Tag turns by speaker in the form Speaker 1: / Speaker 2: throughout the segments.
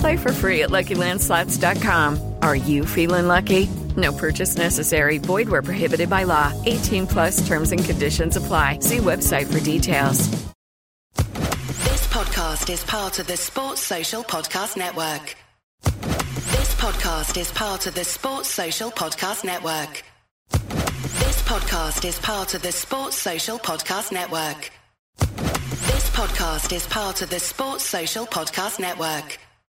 Speaker 1: Play for free at LuckyLandSlots.com. Are you feeling lucky? No purchase necessary. Void where prohibited by law. 18 plus terms and conditions apply. See website for details.
Speaker 2: This podcast is part of the Sports Social Podcast Network. This podcast is part of the Sports Social Podcast Network. This podcast is part of the Sports Social Podcast Network. This podcast is part of the Sports Social Podcast Network.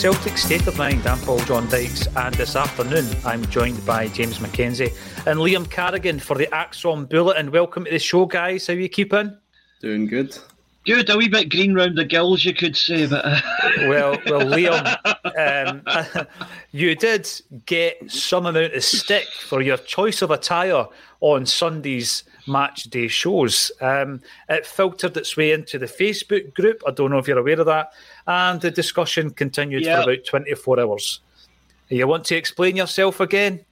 Speaker 3: Celtic State of Mind. I'm Paul John Dykes, and this afternoon I'm joined by James McKenzie and Liam Carrigan for the ACSOM Bulletin. Welcome to the show, guys. How you keeping?
Speaker 4: Doing good.
Speaker 5: Good, a wee bit green round the gills, you could say, but uh,
Speaker 3: Well, well, Liam, um, you did get some amount of stick for your choice of attire on Sunday's match day shows. Um, it filtered its way into the Facebook group. I don't know if you're aware of that. And the discussion continued
Speaker 5: Yeah.
Speaker 3: for about 24 hours. You want to explain yourself again?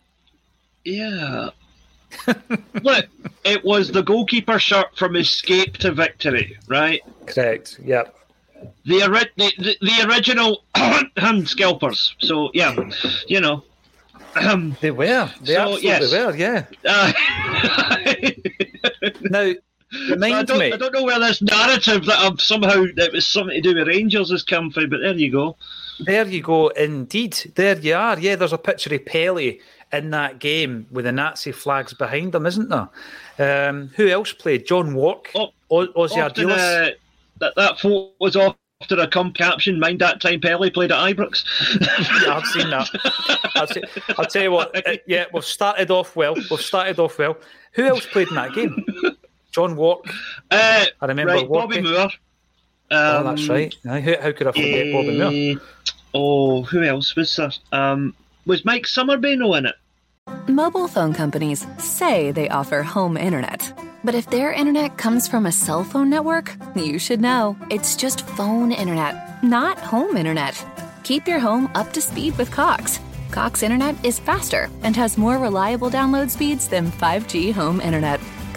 Speaker 5: yeah. Look, it was the goalkeeper shirt from Escape to Victory, right?
Speaker 3: Correct. Yep.
Speaker 5: The, ori- the, the, the original scalpers. So, yeah, you know.
Speaker 3: They were. They
Speaker 5: So,
Speaker 3: absolutely
Speaker 5: yes.
Speaker 3: were, yeah.
Speaker 5: Uh,
Speaker 3: Now,
Speaker 5: I don't,
Speaker 3: me.
Speaker 5: I don't know where this narrative that I've somehow that was something to do with Rangers has come from, but there you go.
Speaker 3: There you go, indeed. There you are. Yeah, there's a picture of Pele in that game with the Nazi flags behind him, isn't there? Um, who else played? John Wark,
Speaker 5: Oh,
Speaker 3: o- Ossie
Speaker 5: Often, uh, that that photo was after a cum caption. Mind that time Pelly played at Ibrox.
Speaker 3: Yeah, I've seen that. I'll, say, I'll tell you what. uh, yeah, we've started off well. We've started off well. Who else played in that game? John Wark.
Speaker 5: Uh,
Speaker 3: I remember
Speaker 5: right, Bobby
Speaker 3: Walkie.
Speaker 5: Moore.
Speaker 3: Oh,
Speaker 5: Um,
Speaker 3: that's right. How, how could I forget Bobby Moore?
Speaker 5: eh, Oh, who else was there? Um, was Mike Summerbino in it?
Speaker 6: Mobile phone companies say they offer home internet. But if their internet comes from a cell phone network, you should know it's just phone internet, not home internet. Keep your home up to speed with Cox. Cox Internet is faster and has more reliable download speeds than 5G home internet.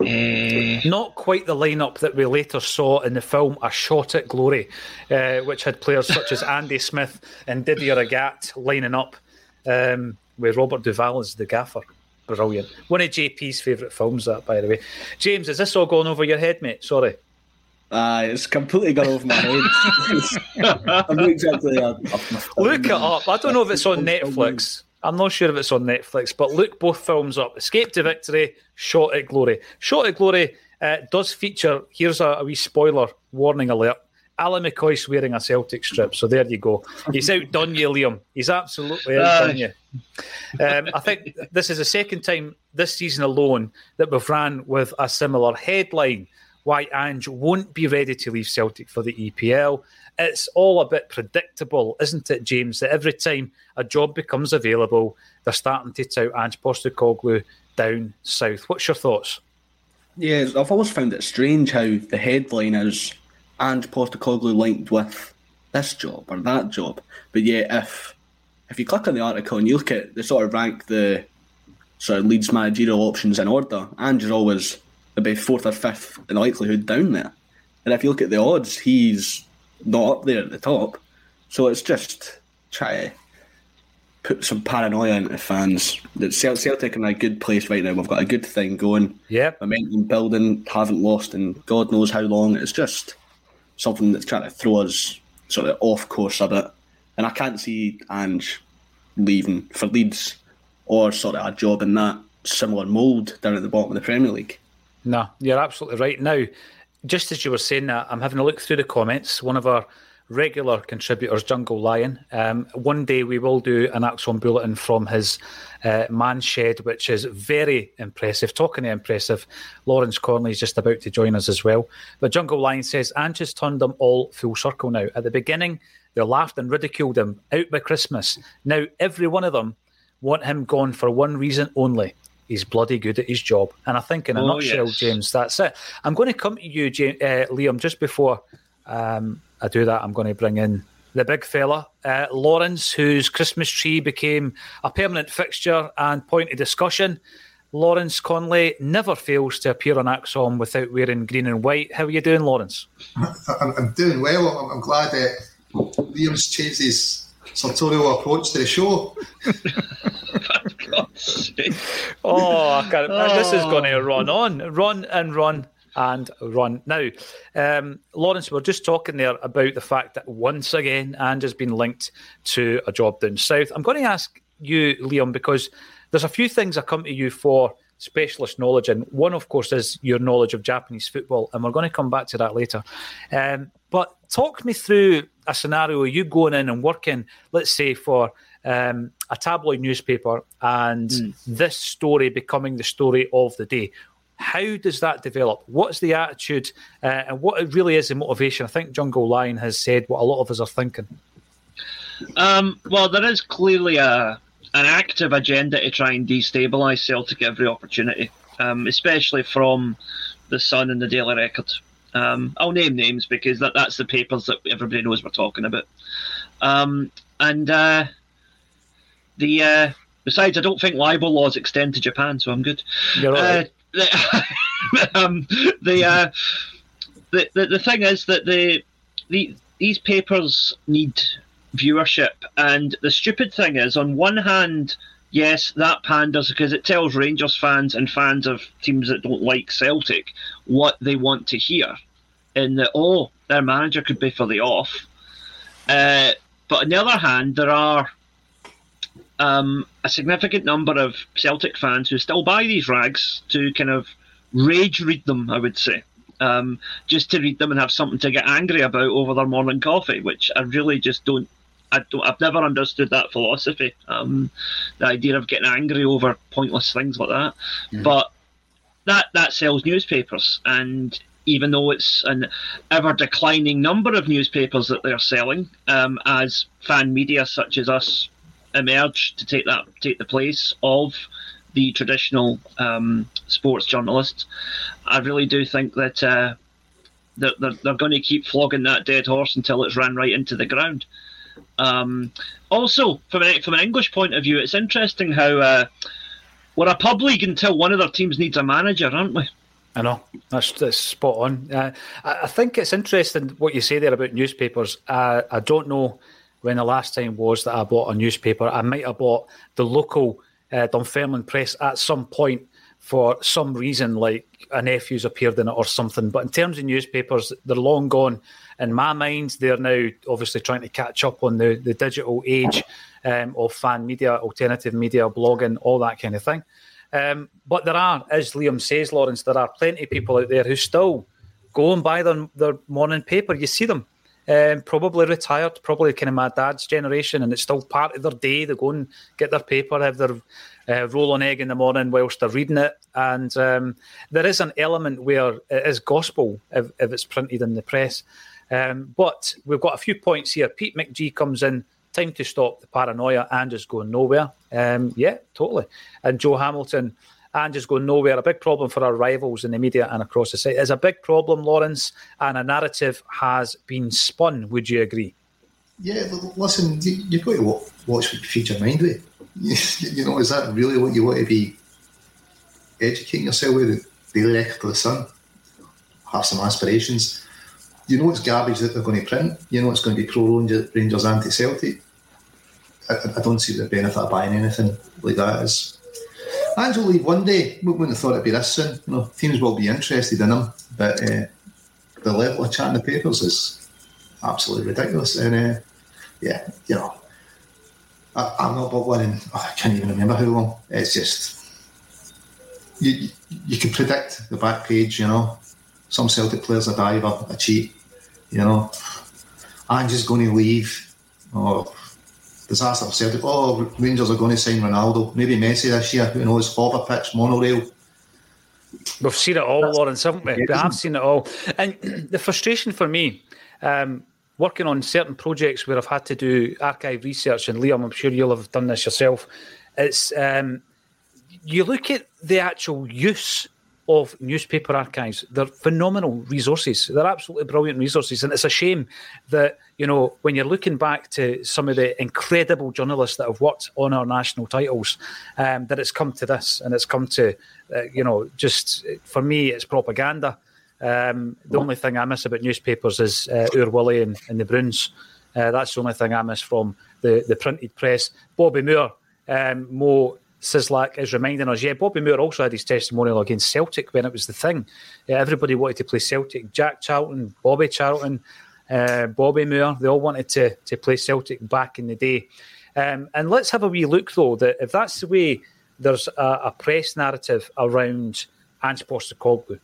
Speaker 3: uh, Not quite the lineup that we later saw in the film A Shot at Glory, uh, which had players such as Andy Smith and Didier Agathe lining up um, with Robert Duvall as the gaffer. Brilliant. One of JP's favourite films, that, by the way. James, is this all going over your head, mate? Sorry.
Speaker 7: Uh, it's completely gone over my head. I'm not exactly. A, a,
Speaker 3: a Look it up. I don't know if it's on Netflix. I'm not sure if it's on Netflix, but look both films up Escape to Victory, Shot at Glory. Shot at Glory uh, does feature, here's a, a, wee spoiler warning alert. Alan McCoist's wearing a Celtic strip, so there you go. He's outdone you, Liam. He's absolutely outdone you. Um, I think this is the second time this season alone that we've ran with a similar headline why Ange won't be ready to leave Celtic for the EPL it's all a bit predictable, isn't it, James? That every time a job becomes available, they're starting to tout Ange Postecoglou down south. What's your thoughts?
Speaker 7: Yeah, I've always found it strange how the headline is Ange Postecoglou linked with this job or that job. But yeah, if if you click on the article and you look at the sort of rank the sort of Leeds managerial options in order, Ange is always maybe fourth or fifth in likelihood down there. And if you look at the odds, he's not up there at the top. So it's just try put some paranoia into fans. That Celtic are in a good place right now. We've got a good thing going.
Speaker 3: Yeah.
Speaker 7: Momentum building, haven't lost in God knows how long. It's just something that's trying to throw us sort of off course a bit. And I can't see Ange leaving for Leeds or sort of a job in that similar mould down at the bottom of the Premier League.
Speaker 3: No, you're absolutely right. Now, just as you were saying that, I'm having a look through the comments. One of our regular contributors, Jungle Lion. Um, one day we will do an ACSOM bulletin from his uh, man shed, which is very impressive. Talking of impressive, Lawrence Connolly is just about to join us as well. But Jungle Lion says Ange has turned them all full circle now. At the beginning, they laughed and ridiculed him out by Christmas. Now every one of them want him gone for one reason only he's bloody good at his job. And I think, in a oh, nutshell, yes. James, that's it. I'm going to come to you, James, uh, Liam, just before um, I do that. I'm going to bring in the big fella, uh, Lawrence, whose Christmas tree became a permanent fixture and point of discussion. Lawrence Connolly never fails to appear on ACSOM without wearing green and white. How are you doing, Lawrence?
Speaker 8: I'm, I'm doing well. I'm, I'm glad that Liam's changed his sartorial approach to the show.
Speaker 3: oh, I can't, oh. this is going to run on, run and run and run. Now, um, Lawrence, we are just talking there about the fact that once again, Ange has been linked to a job down south. I'm going to ask you, Liam, because there's a few things I come to you for specialist knowledge, and one, of course, is your knowledge of Japanese football, and we're going to come back to that later. Um, but talk me through a scenario you going in and working, let's say, for um, a tabloid newspaper and mm. this story becoming the story of the day. How does that develop? What's the attitude uh, and what it really is the motivation? I think Jungle Lion has said what a lot of us are thinking.
Speaker 5: Um, well, there is clearly a an active agenda to try and destabilise Celtic every opportunity, um, especially from the Sun and the Daily Record. Um, I'll name names because that, that's the papers that everybody knows we're talking about. Um, and uh, the uh, besides, I don't think libel laws extend to Japan, so I'm good.
Speaker 3: You're uh,
Speaker 5: the, um, the, uh, the, the the thing is that the, the these papers need viewership, and the stupid thing is, on one hand, yes, that panders because it tells Rangers fans and fans of teams that don't like Celtic what they want to hear. In that, oh, their manager could be the off. Uh, but on the other hand, there are um, a significant number of Celtic fans who still buy these rags to kind of rage read them, I would say. Um, just to read them and have something to get angry about over their morning coffee, which I really just don't. I don't I've never understood that philosophy. Um, the idea of getting angry over pointless things like that. Mm-hmm. But that that sells newspapers, and even though it's an ever declining number of newspapers that they're selling, um, as fan media such as us emerge to take that take the place of the traditional um, sports journalists. I really do think that uh, they're, they're, they're, going to keep flogging that dead horse until it's ran right into the ground. Um, also, from, a, from an English point of view, it's interesting how uh, we're a pub league until one of their teams needs a manager, aren't we?
Speaker 3: I know that's, that's spot on. Uh, I, I, think it's interesting what you say there about newspapers. Uh, I don't know when the last time was that I bought a newspaper. I might have bought the local uh, Dunfermline Press at some point for some reason, like a nephew's appeared in it or something. But in terms of newspapers, they're long gone. In my mind, they're now obviously trying to catch up on the, the digital age um, of fan media, alternative media, blogging, all that kind of thing. Um, but there are, as Liam says, Lawrence, there are plenty of people out there who still go and buy their, their morning paper. You see them um, probably retired, probably kind of my dad's generation, and it's still part of their day. They go and get their paper, have their uh, roll on egg in the morning whilst they're reading it. And um, there is an element where it is gospel if, if it's printed in the press. Um, but we've got a few points here. Pete McGee comes in. Time to stop the paranoia and is going nowhere. Um, yeah, totally. And Joe Hamilton and just go nowhere. A big problem for our rivals in the media and across the site. It's a big problem, Lawrence, and a narrative has been spun. Would you agree?
Speaker 8: Yeah, listen, you, have got to watch what you feed your mind with. You, know, is that really what you want to be educating yourself with? The daily record of the sun? Have some aspirations. You know it's garbage that they're going to print. You know it's going to be pro Rangers, anti Celtic. I, I, don't see the benefit of buying anything like that. Is Angel leave one day. We wouldn't have thought it'd be this soon. You know, teams will be interested in him, but uh, the level of chatting the papers is absolutely ridiculous. And uh, yeah, you know, I, am not bought one in oh, I can't even remember how long. It's just you you can predict the back page. You know, some Celtic players are a diver, a cheat. You know, Ange's going to leave. Oh, disaster of Celtic. Oh, Rangers are going to sign Ronaldo. Maybe Messi this year. Who knows? Forward pitch, monorail.
Speaker 3: We've seen it all, That's Lawrence, haven't we? We have seen it all. And the frustration for me, um, working on certain projects where I've had to do archive research, and Liam, I'm sure you'll have done this yourself. It's um, you look at the actual use of newspaper archives. They're phenomenal resources. They're absolutely brilliant resources. And it's a shame that, you know, when you're looking back to some of the incredible journalists that have worked on our national titles, um, that it's come to this and it's come to, uh, you know, just for me, it's propaganda. Um, the only thing I miss about newspapers is uh, Oor Wullie and, and the Broons. Uh, that's the only thing I miss from the, the printed press. Bobby Moore, um, Mo Sislak is reminding us, yeah, Bobby Moore also had his testimonial against Celtic when it was the thing. Yeah, everybody wanted to play Celtic. Jack Charlton, Bobby Charlton, uh, Bobby Moore, they all wanted to, to play Celtic back in the day. Um, and let's have a wee look, though, that if that's the way there's a, a press narrative around Ange Postecoglou,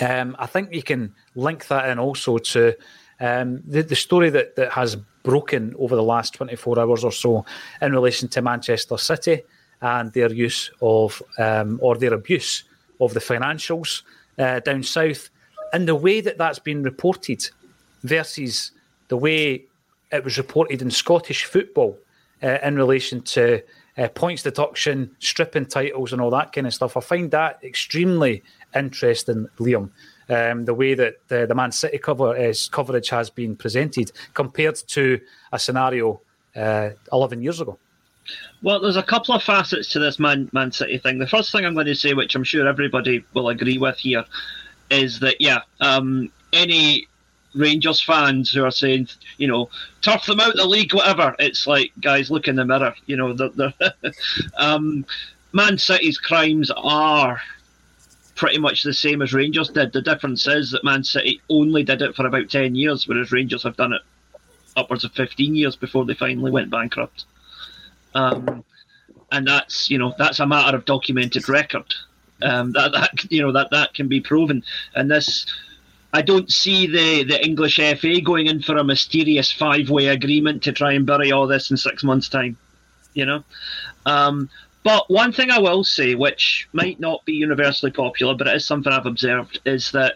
Speaker 3: um, I think you can link that in also to um, the, the story that, that has broken over the last 24 hours or so in relation to Manchester City and their use of um, or their abuse of the financials uh, down south, and the way that that's been reported versus the way it was reported in Scottish football uh, in relation to uh, points deduction, stripping titles, and all that kind of stuff. I find that extremely interesting, Liam. Um, the way that the, Man City cover is, coverage has been presented compared to a scenario uh, 11 years ago.
Speaker 5: Well, there's a couple of facets to this Man, Man City thing. The first thing I'm going to say, which I'm sure everybody will agree with here, is that, yeah, um, any Rangers fans who are saying, you know, turf them out the league, whatever, it's like, guys, look in the mirror. You know, they're, they're um, Man City's crimes are pretty much the same as Rangers did. The difference is that Man City only did it for about 10 years, whereas Rangers have done it upwards of 15 years before they finally went bankrupt. Um, and that's you know that's a matter of documented record. Um, that that you know that that can be proven. And this, I don't see the the English FA going in for a mysterious five way agreement to try and bury all this in six months' time. You know, um, but one thing I will say, which might not be universally popular, but it is something I've observed, is that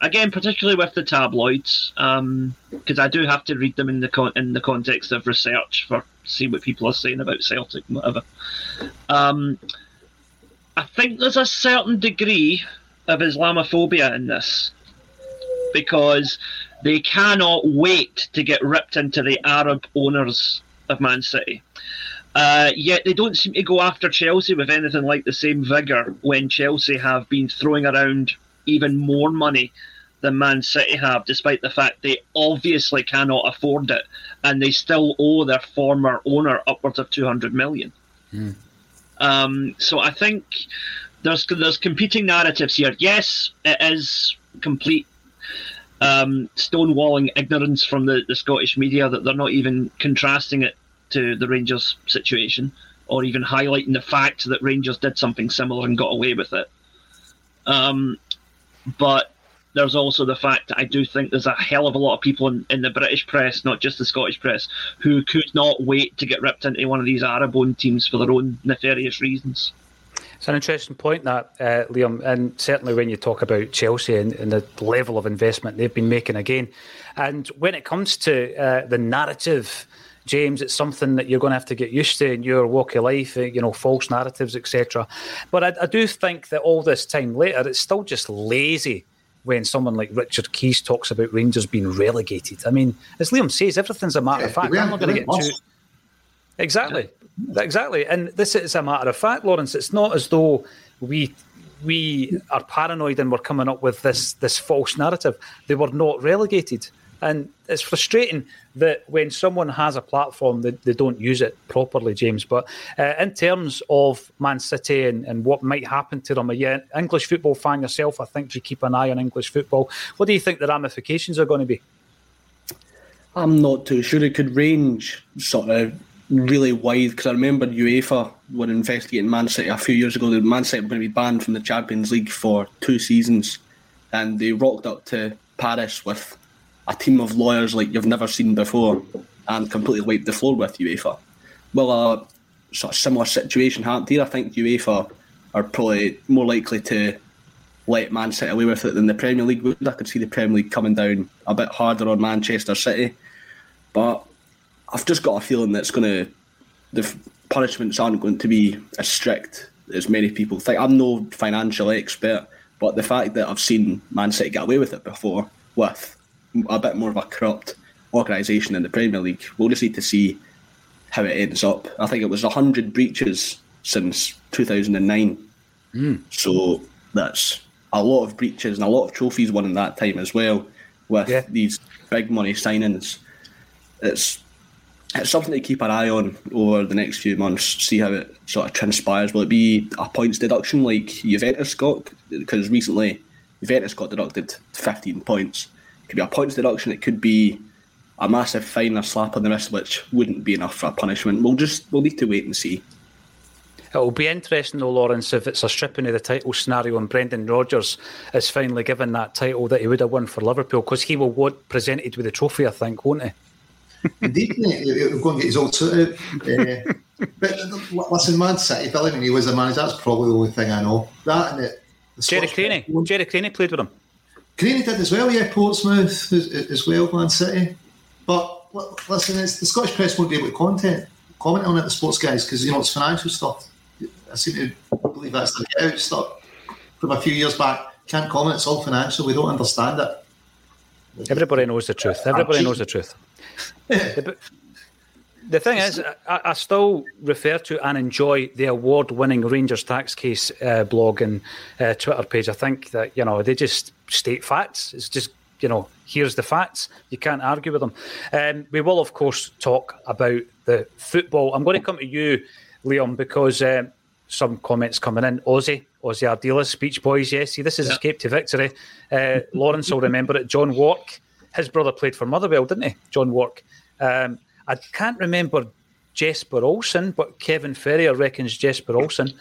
Speaker 5: again, particularly with the tabloids, because um, I do have to read them in the con- in the context of research for see what people are saying about Celtic and whatever. Um, I think there's a certain degree of Islamophobia in this because they cannot wait to get ripped into the Arab owners of Man City. Uh, yet they don't seem to go after Chelsea with anything like the same vigour when Chelsea have been throwing around even more money than Man City have, despite the fact they obviously cannot afford it, and they still owe their former owner upwards of two hundred million. Mm. Um, so I think there's there's competing narratives here. Yes, it is complete um, stonewalling ignorance from the, the Scottish media that they're not even contrasting it to the Rangers situation, or even highlighting the fact that Rangers did something similar and got away with it. Um, but there's also the fact that I do think there's a hell of a lot of people in, in the British press, not just the Scottish press, who could not wait to get ripped into one of these Arab-owned teams for their own nefarious reasons.
Speaker 3: It's an interesting point, that uh, Liam, and certainly when you talk about Chelsea and, and, the level of investment they've been making again, and when it comes to uh, the narrative. James, it's something that you're going to have to get used to in your walk of life, you know, false narratives, etc. But I, I do think that all this time later, it's still just lazy when someone like Richard Keys talks about Rangers being relegated. I mean, as Liam says, everything's a matter yeah, of fact. I'm not going to get too. Exactly, exactly, and this is a matter of fact, Lawrence. It's not as though we we are paranoid and we're coming up with this this false narrative. They were not relegated. And it's frustrating that when someone has a platform, they, they don't use it properly, James. But uh, in terms of Man City and, and what might happen to them, yeah, English football fan yourself, I think you keep an eye on English football. What do you think the ramifications are going to be?
Speaker 7: I'm not too sure. It could range sort of really wide because I remember UEFA were investigating Man City a few years ago. That Man City were going to be banned from the Champions League for two seasons, and they rocked up to Paris with a team of lawyers like you've never seen before and completely wiped the floor with UEFA. Well, a sort of similar situation happened here. I think UEFA are probably more likely to let Man City away with it than the Premier League would. I could see the Premier League coming down a bit harder on Manchester City, but I've just got a feeling that it's going to the punishments aren't going to be as strict as many people think. I'm no financial expert, but the fact that I've seen Man City get away with it before with a bit more of a corrupt organisation in the Premier League. We'll just need to see how it ends up. I think it was 100 breaches since 2009. Mm. So that's a lot of breaches and a lot of trophies won in that time as well with yeah. these big money signings. It's it's something to keep an eye on over the next few months, see how it sort of transpires. Will it be a points deduction like Juventus got? Because recently Juventus got deducted 15 points it could be a points deduction. It could be a massive fine, a slap on the wrist, which wouldn't be enough for a punishment. We'll just we'll need to wait and see.
Speaker 3: It'll be interesting though, Lawrence, if it's a stripping of the title scenario and Brendan Rodgers is finally given that title that he would have won for Liverpool because he will want presented with the trophy, I think, won't he?
Speaker 8: Indeed, he'll go and get his old suit out. Uh, but listen, Man City, believe me, he was a manager. That's probably the only thing I know. That and it.
Speaker 3: Gerry Creaney. Gerry Creaney played with him.
Speaker 8: Creaney did as well, yeah, Portsmouth as, as well, Man City. But listen, it's, the Scottish press won't be able to content, comment on it, the sports guys, because you know it's financial stuff. I seem to believe that's the get out stuff from a few years back. Can't comment, it's all financial, we don't understand it.
Speaker 3: Everybody knows the truth. Everybody knows the truth. The thing is, I, I, still refer to and enjoy the award-winning Rangers tax case uh, blog and uh, Twitter page. I think that you know they just state facts. It's just you know here's the facts. You can't argue with them. Um, we will, of course, talk about the football. I'm going to come to you, Liam, because um, some comments coming in. Ossie, Ossie Ardiles, Speech Boys. Yes, see, this is. Escape to Victory. Uh, Lawrence will remember it. John Wark, his brother played for Motherwell, didn't he? John Wark Um, I can't remember Jesper Olsen, but Kevin Ferrier reckons Jesper Olsen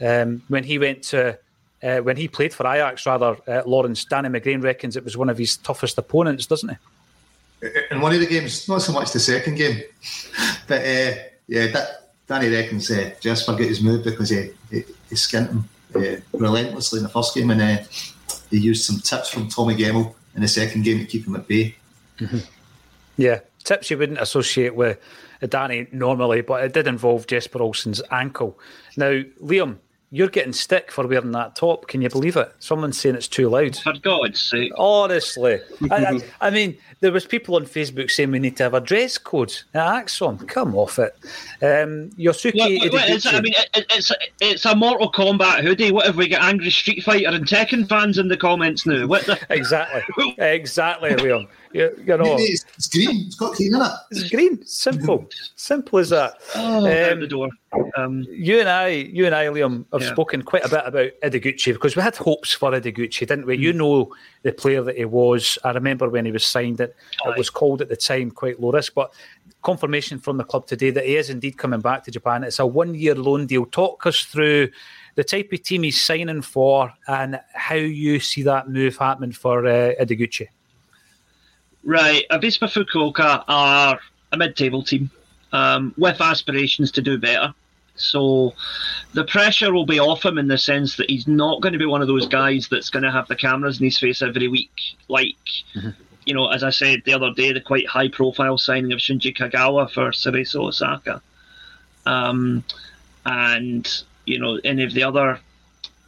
Speaker 3: um, when he went to. Uh, when he played for Ajax, rather, uh, Lawrence Danny McGrain reckons it was one of his toughest opponents, doesn't he?
Speaker 8: In one of the games, not so much the second game, but uh, yeah, that, Danny reckons uh, Jesper got his move because he, he, he him uh, relentlessly in the first game and uh, he used some tips from Tommy Gemmell in the second game to keep him at bay.
Speaker 3: Mm-hmm. Yeah, tips you wouldn't associate with Danny normally, but it did involve Jesper Olsen's ankle. Now, Liam, you're getting stick for wearing that top. Can you believe it? Someone's saying it's too loud.
Speaker 5: For God's sake.
Speaker 3: Honestly. I, I, I, mean, there was people on Facebook saying we need to have a dress code at ACSOM. Come off it. Um, Yosuke
Speaker 5: wait, wait, it, I mean, it, it's, it's a Mortal Kombat hoodie. What if we get angry Street Fighter and Tekken fans in the comments now? What the...
Speaker 3: exactly. exactly, Liam. You, you know,
Speaker 8: it's, it's, green. It's got green in it.
Speaker 3: It's green. Simple. Simple as that.
Speaker 5: Oh, um, the door. Um,
Speaker 3: you and I, you and I, Liam, have yeah. spoken quite a bit about Ideguchi because we had hopes for Ideguchi, didn't we? Mm. You know the player that he was. I remember when he was signed, it, it was called at the time quite low risk, but confirmation from the club today that he is indeed coming back to Japan. It's a one-year loan deal. Talk us through the type of team he's signing for and how you see that move happening for uh, Ideguchi.
Speaker 5: Right, Avispa Fukuoka are a mid-table team um, with aspirations to do better. So the pressure will be off him in the sense that he's not going to be one of those guys that's going to have the cameras in his face every week. Like, mm-hmm. you know, as I said the other day, the quite high-profile signing of Shinji Kagawa for Cerezo Osaka, um, and you know any of the other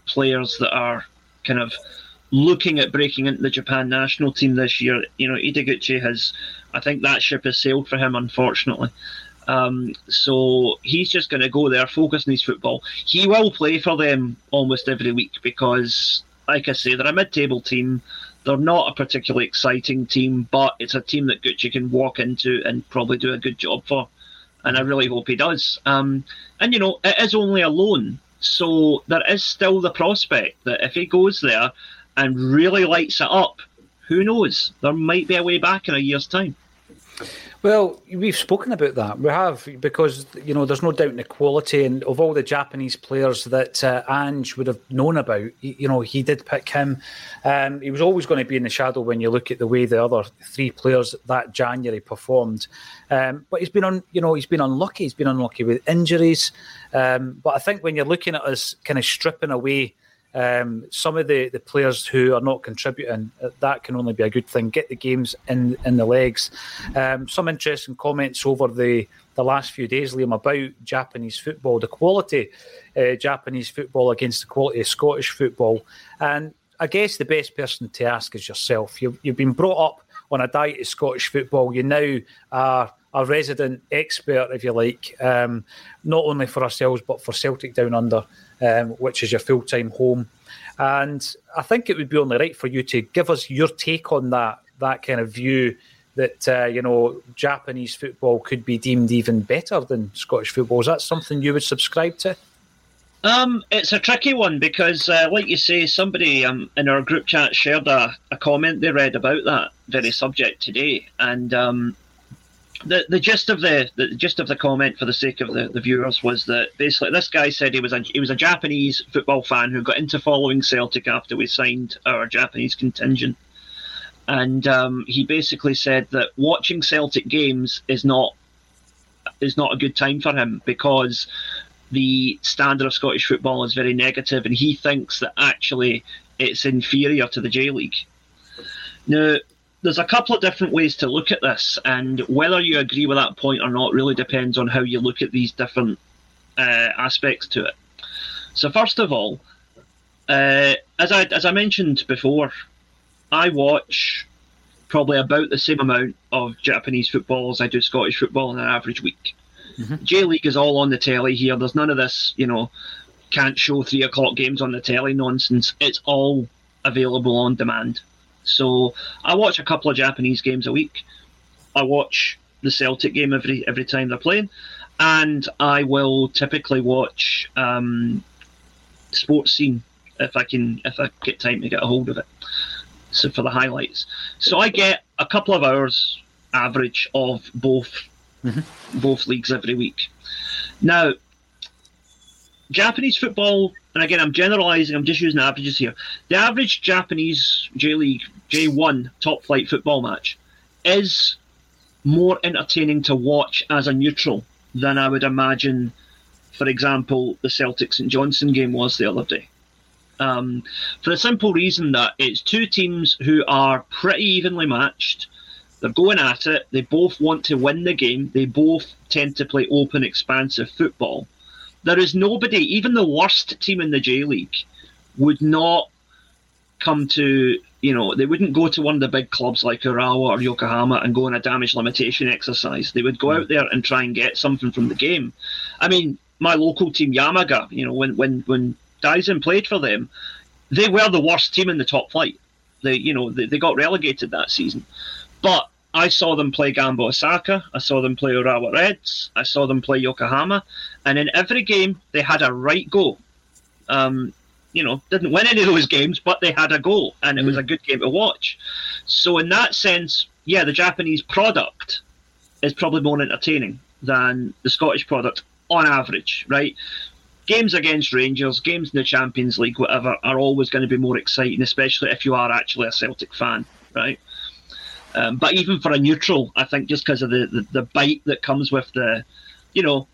Speaker 5: players that are kind of looking at breaking into the Japan national team this year. You know, Ideguchi has, I think that ship has sailed for him, unfortunately. Um, so he's just going to go there, focus on his football. He will play for them almost every week because, like I say, they're a mid-table team. They're not a particularly exciting team, but it's a team that Gucci can walk into and probably do a good job for. And I really hope he does. Um, and you know, it is only a loan, so there is still the prospect that if he goes there and really lights it up, who knows? There might be a way back in a year's time.
Speaker 3: Well, we've spoken about that. We have because you know there's no doubt in the quality and of all the Japanese players that uh, Ange would have known about. You know, he did pick him. Um, he was always going to be in the shadow when you look at the way the other three players that January performed. Um, but he's been on, you know, he's been unlucky. He's been unlucky with injuries. Um, but I think when you're looking at us kind of stripping away um, some of the, the players who are not contributing, uh, that can only be a good thing. Get the games in in the legs. Um, some interesting comments over the, the last few days, Liam, about Japanese football, the quality uh, Japanese football against the quality of Scottish football. And I guess the best person to ask is yourself. You've, you've been brought up on a diet of Scottish football. You now are a resident expert, if you like, um, not only for ourselves but for Celtic Down Under um, which is your full time home. And I think it would be only right for you to give us your take on that that kind of view that uh, you know Japanese football could be deemed even better than Scottish football. Is that something you would subscribe to?
Speaker 5: Um, it's a tricky one because, uh, like you say, somebody um, in our group chat shared a, a comment they read about that very subject today, and um, the the gist of the the gist of the comment for the sake of the, the viewers was that basically this guy said he was a he was a Japanese football fan who got into following Celtic after we signed our Japanese contingent, and um, he basically said that watching Celtic games is not is not a good time for him because the standard of Scottish football is very negative, and he thinks that actually it's inferior to the J League. Now, there's a couple of different ways to look at this, and whether you agree with that point or not really depends on how you look at these different uh, aspects to it. So, first of all, uh, as I as I mentioned before, I watch probably about the same amount of Japanese football as I do Scottish football in an average week. Mm-hmm. J League is all on the telly here. There's none of this, you know, can't show three o'clock games on the telly nonsense. It's all available on demand. So I watch a couple of Japanese games a week. I watch the Celtic game every every time they're playing, and I will typically watch um, sports scene if I can if I get time to get a hold of it. So for the highlights, so I get a couple of hours average of both both leagues every week. Now, Japanese football, and again, I'm generalising. I'm just using averages here. The average Japanese J League J1 top flight football match is more entertaining to watch as a neutral than I would imagine, for example, the Celtic St Johnstone game was the other day. Um, for the simple reason that it's two teams who are pretty evenly matched. They're going at it. They both want to win the game. They both tend to play open, expansive football. There is nobody, even the worst team in the J League, would not come to, you know, they wouldn't go to one of the big clubs like Urawa or Yokohama and go on a damage limitation exercise. They would go hmm. out there and try and get something from the game. I mean, my local team, Yamaga, you know, when, when, when Daizen played for them, they were the worst team in the top flight. They, you know, they, they got relegated that season. But I saw them play Gamba Osaka. I saw them play Urawa Reds. I saw them play Yokohama. And in every game, they had a right goal. Um, you know, didn't win any of those games, but they had a goal, and it was a good game to watch. So, in that sense, yeah, the Japanese product is probably more entertaining than the Scottish product on average, right? Games against Rangers, games in the Champions League, whatever, are always going to be more exciting, especially if you are actually a Celtic fan, right? Um, but even for a neutral, I think just because of the, the, the bite that comes with the, you know,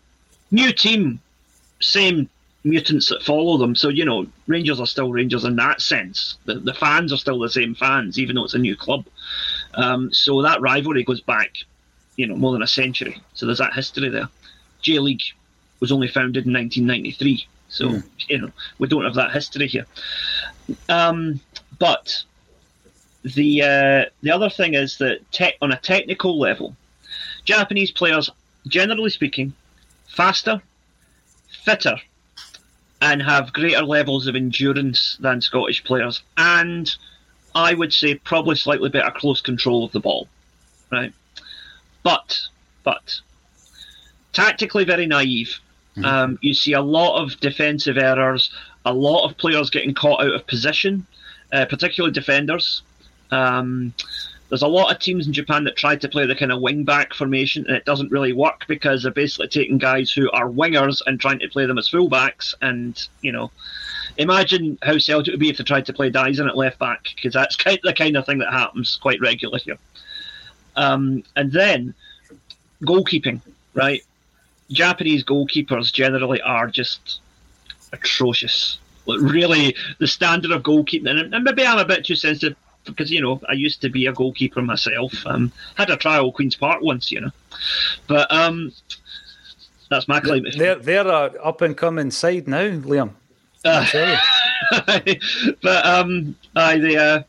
Speaker 5: new team, same mutants that follow them. So, you know, Rangers are still Rangers in that sense. The, the fans are still the same fans, even though it's a new club. Um, so that rivalry goes back, you know, more than a century. So there's that history there. J League was only founded in 1993. So,
Speaker 3: Mm.
Speaker 5: you know, we don't have that history here. Um, but the uh, the other thing is that te- on a technical level, Japanese players, generally speaking, faster, fitter, and have greater levels of endurance than Scottish players, and I would say probably slightly better close control of the ball, right? But but tactically very naive. Um, you see a lot of defensive errors, a lot of players getting caught out of position, uh, particularly defenders. Um, there's a lot of teams in Japan that try to play the kind of wing back formation, and it doesn't really work because they're basically taking guys who are wingers and trying to play them as fullbacks. And you know, imagine how Celtic would be if they tried to play Daizen at left back, because that's kind the kind of thing that happens quite regularly here. Um, and then goalkeeping, right? Japanese goalkeepers generally are just atrocious. Like really, the standard of goalkeeping, and maybe I'm a bit too sensitive because you know I used to be a goalkeeper myself. Um, had a trial at Queens Park once, you know, but um, that's my claim.
Speaker 3: They're they're a up and coming side now, Liam.
Speaker 5: Uh, but um, I the uh,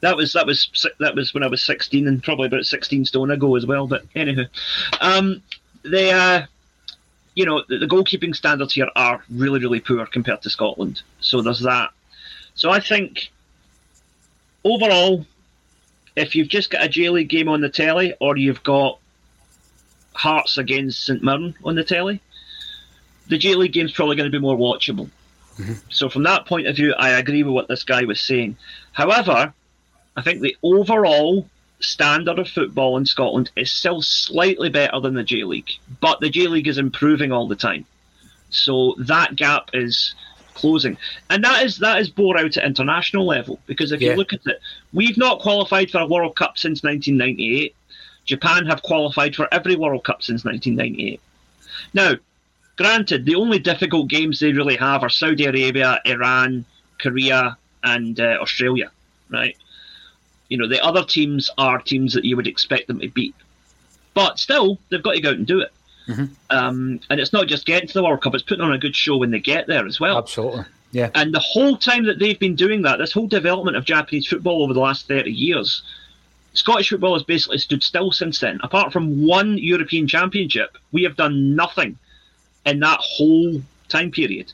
Speaker 5: that was that was that was when I was sixteen and probably about sixteen stone ago as well. But anywho, um, they uh, you know the, the goalkeeping standards here are really really poor compared to Scotland. So there's that. So I think overall, if you've just got a J League game on the telly or you've got Hearts against St Mirren on the telly, the J League game's probably going to be more watchable. Mm-hmm. So from that point of view, I agree with what this guy was saying. However, I think the overall standard of football in Scotland is still slightly better than the J League, but the J League is improving all the time. So that gap is closing, and that is that is bore out at international level because if
Speaker 3: Yeah.
Speaker 5: you look at it, we've not qualified for a World Cup since 1998. Japan have qualified for every World Cup since 1998. Now, granted, the only difficult games they really have are Saudi Arabia, Iran, Korea, and uh, Australia, right? You know, the other teams are teams that you would expect them to beat. But still, they've got to go out and do it. Um, and it's not just getting to the World Cup, it's putting on a good show when they get there as well.
Speaker 3: Absolutely. Yeah.
Speaker 5: And the whole time that they've been doing that, this whole development of Japanese football over the last 30 years, Scottish football has basically stood still since then. Apart from one European Championship, we have done nothing in that whole time period.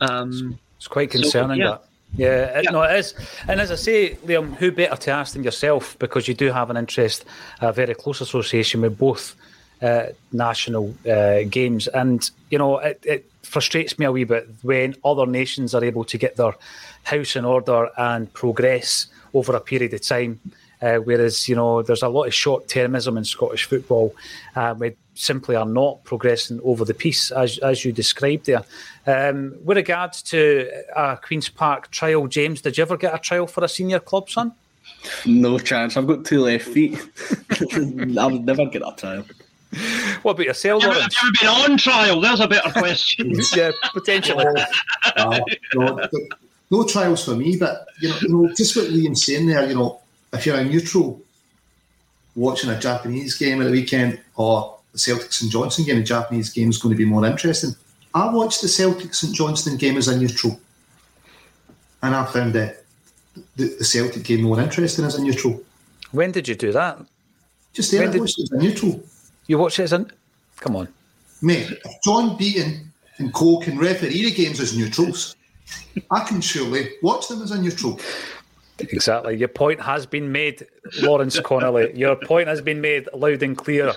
Speaker 5: Um,
Speaker 3: It's quite
Speaker 5: so,
Speaker 3: concerning
Speaker 5: yeah.
Speaker 3: that. Yeah, it, no, it is. And as I say, Liam, who better to ask than yourself because you do have an interest, a very close association with both uh, national uh, games. And, you know, it, it frustrates me a wee bit when other nations are able to get their house in order and progress over a period of time. Uh, whereas, you know, there's a lot of short termism in Scottish football. Uh, we simply are not progressing over the piece, as, as you described there. Um, with regards to a Queen's Park trial, James, did you ever get a trial for a senior club, son?
Speaker 7: No chance. I've got two left feet. I would never get a trial.
Speaker 3: What about yourself,
Speaker 5: Have
Speaker 3: Lawrence?
Speaker 5: you ever been on trial? There's a better question.
Speaker 3: yeah, potentially.
Speaker 8: Uh, no, no trials for me, but you know, you know, just what Liam's saying there. You know, if you're a neutral watching a Japanese game at the weekend or the Celtic St Johnstone game, a Japanese game is going to be more interesting. I watched the Celtic St Johnstone game as a neutral, and I found the, the, the Celtic game more interesting as a neutral.
Speaker 3: When did you do that?
Speaker 8: Just there,
Speaker 3: When
Speaker 8: I
Speaker 3: did-
Speaker 8: watched it as a neutral.
Speaker 3: You watched it as a. Come on.
Speaker 8: Mate, if John Beaton and Co can referee the games as neutrals, I can surely watch them as a neutral.
Speaker 3: Exactly. Your point has been made, Lawrence Connolly. Your point has been made loud and clear.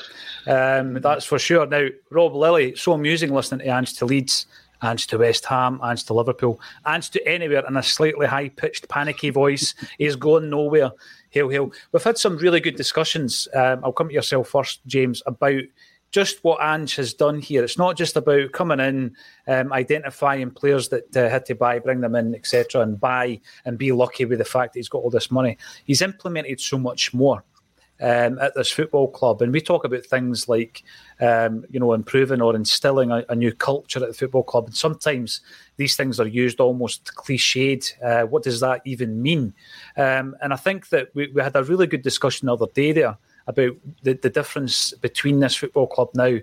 Speaker 3: Um, that's for sure. Now, Rob Lilly, so amusing listening to Ange to Leeds, Ange to West Ham, Ange to Liverpool, Ange to anywhere in a slightly high pitched, panicky voice. He's going nowhere. Hail, hail. We've had some really good discussions. Um, I'll come to yourself first, James, about just what Ange has done here. It's not just about coming in, um, identifying players that uh, had to buy, bring them in, etc., and buy and be lucky with the fact that he's got all this money. He's implemented so much more um, at this football club, and we talk about things like um, you know improving or instilling a, a new culture at the football club. And sometimes these things are used almost cliched. Uh, what does that even mean? Um, and I think that we, we had a really good discussion the other day there about the, the difference between this football club now.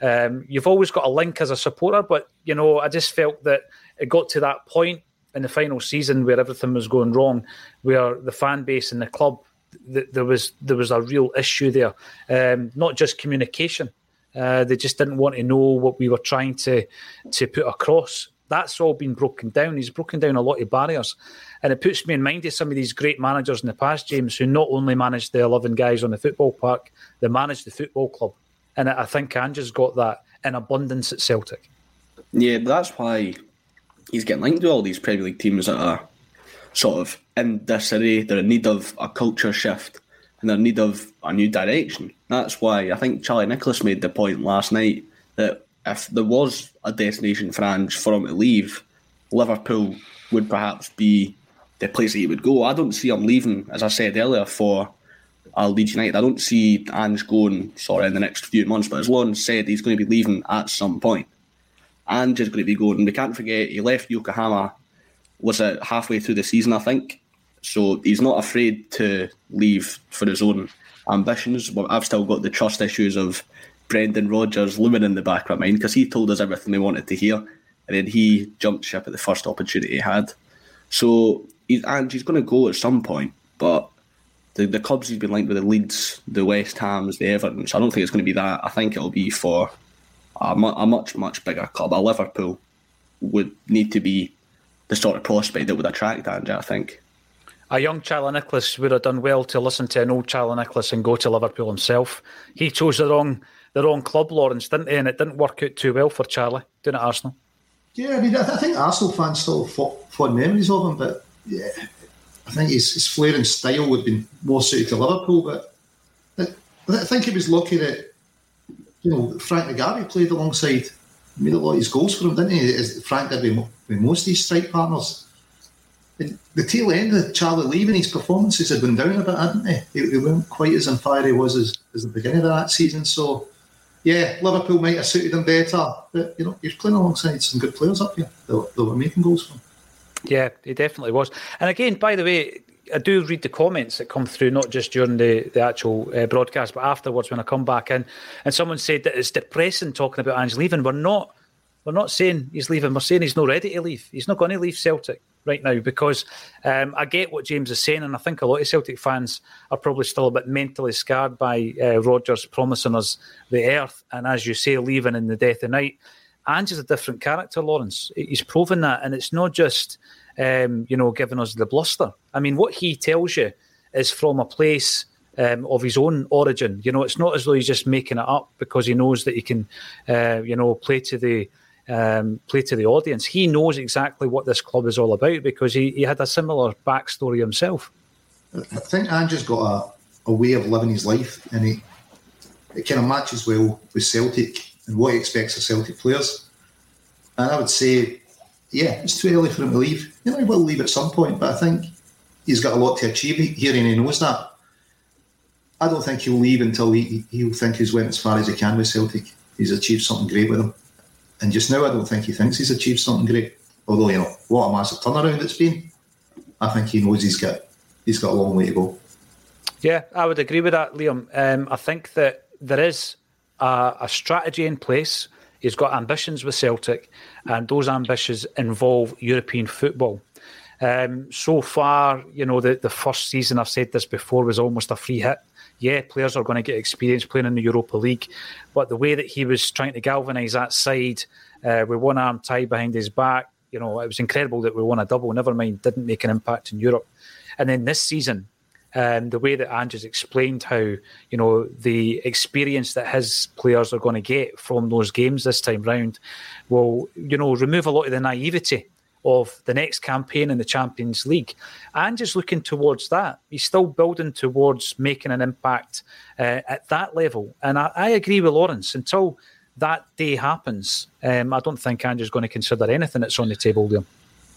Speaker 3: Um, you've always got a link as a supporter, but you know, I just felt that it got to that point in the final season where everything was going wrong, where the fan base and the club th- there was there was a real issue there, um, not just communication. Uh, they just didn't want to know what we were trying to to put across. That's all been broken down. He's broken down a lot of barriers, and it puts me in mind of some of these great managers in the past, James, who not only managed the eleven guys on the football park, they managed the football club, and I think Ange's got that in abundance at Celtic.
Speaker 7: Yeah, but that's why he's getting linked to all these Premier League teams that are sort of in disarray. They're in need of a culture shift and they're in need of a new direction. That's why I think Charlie Nicholas made the point last night that if there was a destination for Ange for him to leave, Liverpool would perhaps be the place that he would go. I don't see him leaving, as I said earlier, for uh, Leeds United. I don't see Ange going, sorry, in the next few months, but as Lawrence said, he's going to be leaving at some point. Ange is going to be going. We can't forget he left Yokohama was it halfway through the season, I think. So he's not afraid to leave for his own ambitions. But I've still got the trust issues of Brendan Rodgers looming in the back of my mind because he told us everything we wanted to hear, and then he jumped ship at the first opportunity he had. So he's and he's going to go at some point, but the the clubs he's been linked with the Leeds, the West Hams, the Evertons. I don't think it's going to be that. I think it'll be for a, a much much bigger club. A Liverpool would need to be the sort of prospect that would attract Ange. I think.
Speaker 3: A young Charlie Nicholas would have done well to listen to an old Charlie Nicholas and go to Liverpool himself. He chose the wrong the wrong club, Lawrence, didn't he? And it didn't work out too well for Charlie doing it at Arsenal.
Speaker 8: Yeah, I mean, I, I think Arsenal fans still have fo- fond memories of him, but yeah, I think his, his flair and style would have been more suited to Liverpool. But I, I think he was lucky that you know Frank McGarvey played alongside, made a lot of his goals for him, didn't he? As Frank did with, most of his strike partners. The tail end of Charlie leaving, his performances had gone down a bit, hadn't they? They, they weren't quite as on fire he was as, as the beginning of that season. So, yeah, Liverpool might have suited him better, but you know, he was playing alongside some good players up here that, that were making goals for him.
Speaker 3: Yeah, he definitely was. And again, by the way, I do read the comments that come through, not just during the, the actual uh, broadcast, but afterwards when I come back in. And someone said that it's depressing talking about Ange leaving. We're not. We're not saying he's leaving. We're saying he's not ready to leave. He's not going to leave Celtic right now because um, I get what James is saying, and I think a lot of Celtic fans are probably still a bit mentally scarred by uh, Rodgers promising us the earth, and as you say, leaving in the death of night. Ange is a different character, Lawrence. He's proven that, and it's not just um, you know giving us the bluster. I mean, what he tells you is from a place um, of his own origin. You know, it's not as though he's just making it up because he knows that he can, uh, you know, play to the um, play to the audience. He knows exactly what this club is all about because he, he had a similar backstory himself.
Speaker 8: I think Ange's got a, a way of living his life, and he it kind of matches well with Celtic and what he expects of Celtic players. And I would say, yeah, it's too early for him to leave. You know, he will leave at some point, but I think he's got a lot to achieve here, and he knows that. I don't think he'll leave until he, he'll think he's went as far as he can with Celtic. He's achieved something great with them. And just now, I don't think he thinks he's achieved something great. Although, you know, what a massive turnaround it's been. I think he knows he's got he's got a long way to go.
Speaker 3: Yeah, I would agree with that, Liam. Um, I think that there is a, a strategy in place. He's got ambitions with Celtic, and those ambitions involve European football. Um, so far, you know, the, the first season, I've said this before, was almost a free hit. Yeah, players are going to get experience playing in the Europa League, but the way that he was trying to galvanise that side uh, with one arm tied behind his back, you know, it was incredible that we won a double. Never mind, didn't make an impact in Europe. And then this season, um, the way that Ange's explained how you know the experience that his players are going to get from those games this time round will you know remove a lot of the naivety of the next campaign in the Champions League. And just looking towards that. He's still building towards making an impact uh, at that level. And I, I, agree with Lawrence. Until that day happens, um, I don't think Ange's going to consider anything that's on the table, Liam.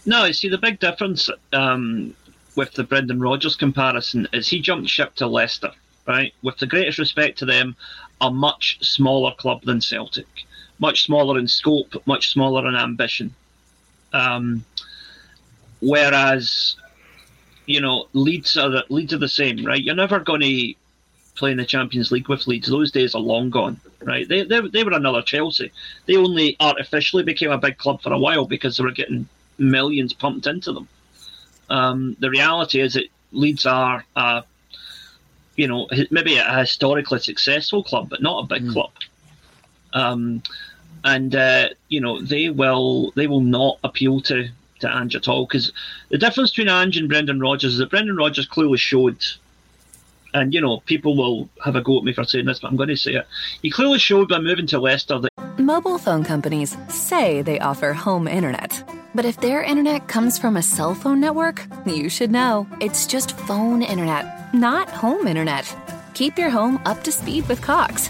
Speaker 5: No, see, the big difference um, with the Brendan Rodgers comparison is he jumped ship to Leicester, right? With the greatest respect to them, a much smaller club than Celtic. Much smaller in scope, much smaller in ambition. Um, whereas, you know, Leeds are the, Leeds are the same, right? You're never going to play in the Champions League with Leeds. Those days are long gone, right? They, they, they were another Chelsea. They only artificially became a big club for a while because they were getting millions pumped into them. Um, the reality is that Leeds are, uh, you know, maybe a historically successful club, but not a big mm. club. Um, and uh, you know they will they will not appeal to to Ange at all because the difference between Ange and Brendan Rodgers is that Brendan Rodgers clearly showed, and you know people will have a go at me for saying this, but I'm going to say it. He clearly showed by moving to Leicester that
Speaker 6: mobile phone companies say they offer home internet, but if their internet comes from a cell phone network, you should know it's just phone internet, not home internet. Keep your home up to speed with Cox.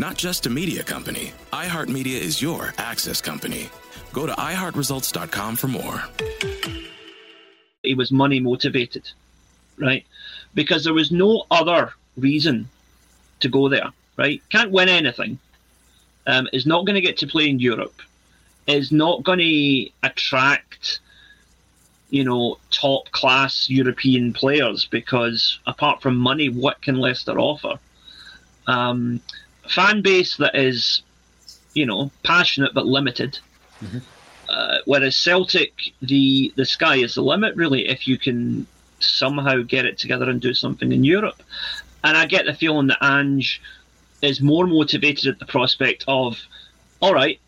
Speaker 4: Not just a media company, iHeartMedia is your access company. Go to iHeartResults.com for more.
Speaker 5: He was money motivated, right? Because there was no other reason to go there, right? Can't win anything. Um, is not going to get to play in Europe. Is not going to attract, you know, top class European players because apart from money, what can Leicester offer? Um, fan base that is, you know, passionate but limited. Mm-hmm. Uh, whereas Celtic, the the sky is the limit, really, if you can somehow get it together and do something in Europe. And I get the feeling that Ange is more motivated at the prospect of, all right,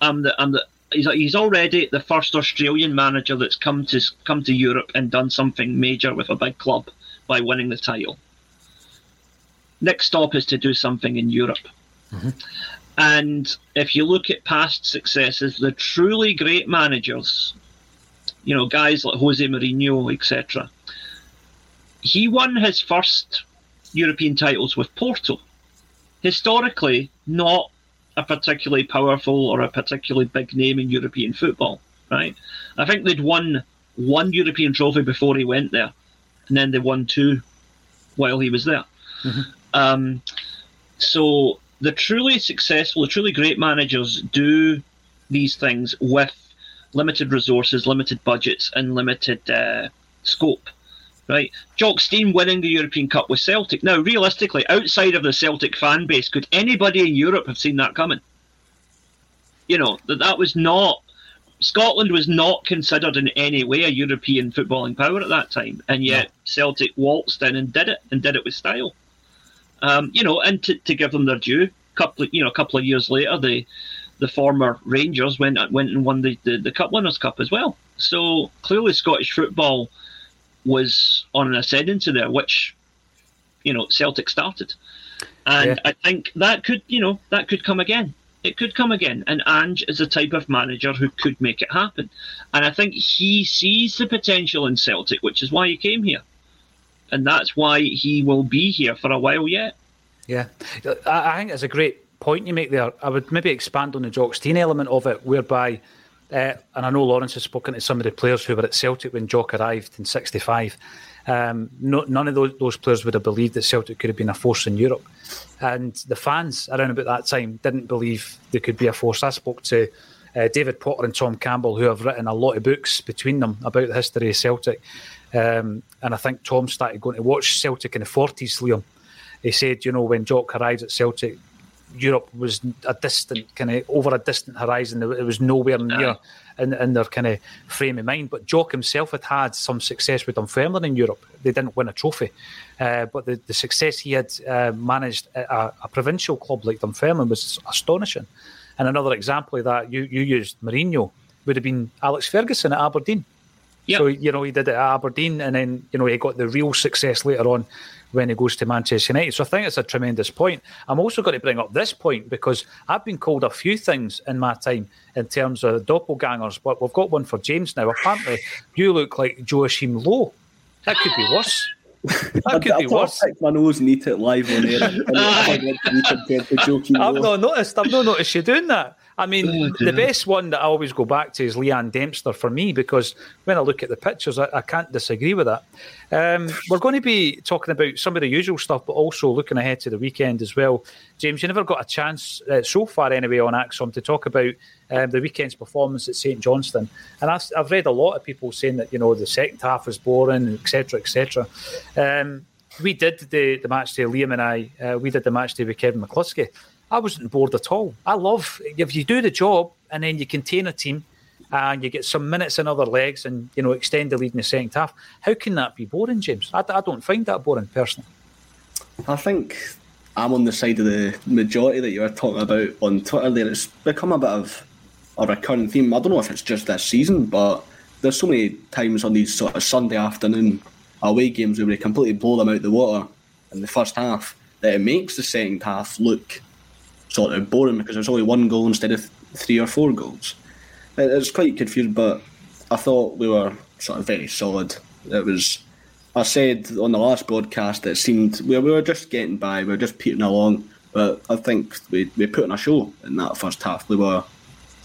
Speaker 5: I'm the I'm the he's he's already the first Australian manager that's come to come to Europe and done something major with a big club by winning the title next stop is to do something in Europe. Mm-hmm. And if you look at past successes, the truly great managers, you know, guys like Jose Mourinho, etc., he won his first European titles with Porto. historically not a particularly powerful or a particularly big name in European football, right? I think they'd won one European trophy before he went there, and then they won two while he was there. Mm-hmm. Um, so the truly successful, the truly great managers do these things with limited resources, limited budgets, and limited uh, scope. Right, Jock Stein winning the European Cup with Celtic. Now, realistically, outside of the Celtic fan base, could anybody in Europe have seen that coming? You know that that was not Scotland was not considered in any way a European footballing power at that time, and yet Celtic waltzed in and did it, and did it with style. Um, you know, and to, to give them their due, couple of, you know, a couple of years later, the the former Rangers went went and won the, the, the Cup Winners' Cup as well. So clearly, Scottish football was on an ascendancy there, which you know Celtic started, and yeah. I think that could you know that could come again. It could come again, and Ange is the type of manager who could make it happen, and I think he sees the potential in Celtic, which is why he came here, and that's why he will be here for a while yet.
Speaker 3: Yeah, I think it's a great point you make there. I would maybe expand on the Jock Stein element of it, whereby, uh, and I know Lawrence has spoken to some of the players who were at Celtic when Jock arrived in '65. Um, no, none of those, those, players would have believed that Celtic could have been a force in Europe, and the fans around about that time didn't believe there could be a force. I spoke to uh, David Potter and Tom Campbell, who have written a lot of books between them about the history of Celtic. Um, and I think Tom started going to watch Celtic in the 40s, Liam. He said, you know, when Jock arrived at Celtic, Europe was a distant kind of over a distant horizon. It was nowhere near in, in their kind of frame of mind. But Jock himself had had some success with Dunfermline in Europe. They didn't win a trophy, uh, but the, the success he had uh, managed at a, a, provincial club like Dunfermline was astonishing. And another example of that you you used Mourinho would have been Alex Ferguson at Aberdeen. Yep. So you know he did it at Aberdeen, and then you know he got the real success later on when he goes to Manchester United. So I think it's a tremendous point. I'm also going to bring up this point because I've been called a few things in my time in terms of doppelgangers, but we've got one for James now. Apparently, you look like Joachim Low. That could be worse. That could
Speaker 7: be
Speaker 3: worse.
Speaker 7: Pick my nose and eat it live on air.
Speaker 3: I've not noticed. I've not noticed you doing that. I mean, oh, the best one that I always go back to is Leeann Dempster for me because when I look at the pictures, I, I can't disagree with that. Um, we're going to be talking about some of the usual stuff, but also looking ahead to the weekend as well. James, you never got a chance uh, so far, anyway, on ACSOM to talk about um, the weekend's performance at St Johnstone. And I've, I've, read a lot of people saying that, you know, the second half was boring, etc., etc. Um, we did the, the match day, Liam and I, uh, we did the match day with Kevin McCluskey. I wasn't bored at all. I love if you do the job and then you contain a team and you get some minutes in other legs and you know extend the lead in the second half. How can that be boring, James? I, I don't find that boring personally.
Speaker 7: I think I'm on the side of the majority that you were talking about on Twitter. There, it's become a bit of a recurring theme. I don't know if it's just this season, but there's so many times on these sort of Sunday afternoon away games where we completely blow them out the water in the first half that it makes the second half look sort of boring because there's only one goal instead of three or four goals. It's quite confused, but I thought we were sort of very solid. It was, I said on the last broadcast, it seemed we, we were just getting by, we were just peating along. But I think we, we put on a show in that first half. We were,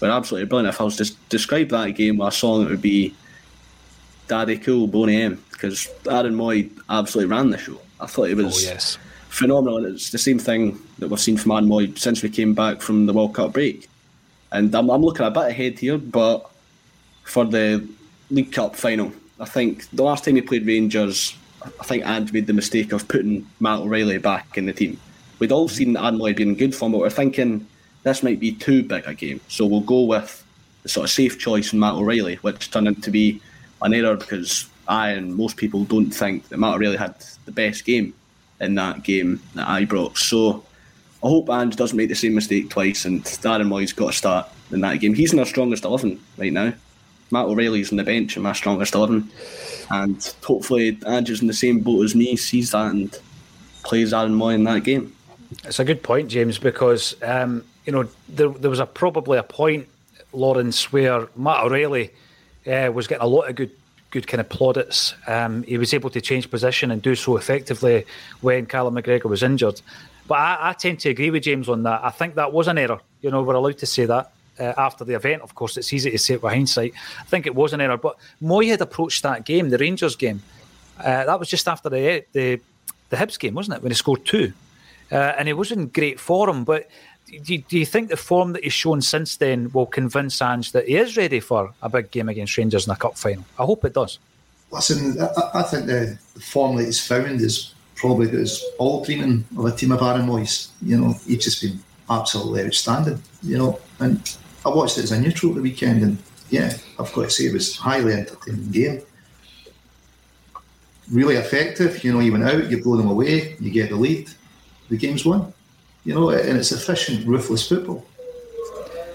Speaker 7: we were absolutely brilliant. If I was to describe that game with a song, it would be Daddy Cool, Boney M, because Aaron Mooy absolutely ran the show. I thought it oh, was.
Speaker 3: Oh, yes
Speaker 7: phenomenal. And it's the same thing that we've seen from Aaron Mooy since we came back from the World Cup break. And I'm, I'm looking a bit ahead here, but for the League Cup final, I think the last time he played Rangers, I think Ange made the mistake of putting Matt O'Reilly back in the team. We'd all seen Aaron Mooy being in good form, but we're thinking this might be too big a game. So we'll go with the sort of safe choice in Matt O'Reilly, which turned out to be an error because I and most people don't think that Matt O'Reilly had the best game in that game at Ibrox. So I hope Ange doesn't make the same mistake twice and Aaron Mooy's got to start in that game. He's in our strongest 11 right now. Matt O'Reilly's on the bench in my strongest 11. And hopefully Ange is in the same boat as me, sees that and plays Aaron Mooy in that game.
Speaker 3: It's a good point, James, because, um, you know, there, there was a probably a point, Lawrence, where Matt O'Reilly uh, was getting a lot of good good kind of plaudits. Um, he was able to change position and do so effectively when Callum McGregor was injured. But I, I, tend to agree with James on that. I think that was an error. You know, we're allowed to say that uh, after the event. Of course, it's easy to say it with hindsight. I think it was an error. But Mooy had approached that game, the Rangers game. Uh, that was just after the, the the Hibs game, wasn't it? When he scored two, uh, and he was in great form. But do, do you think the form that he's shown since then will convince Ange that he is ready for a big game against Rangers in a cup final? I hope it does.
Speaker 8: Listen, I, I think the, form that he's found is probably got us all dreaming of a team of Aaron Mooys. You know, he's just been absolutely outstanding. You know, and I watched it as a neutral the weekend, and yeah, I've got to say it was highly entertaining game. Really effective. You know, you went out, you blow them away, you get the lead, the game's won. You know, and it's efficient, ruthless football.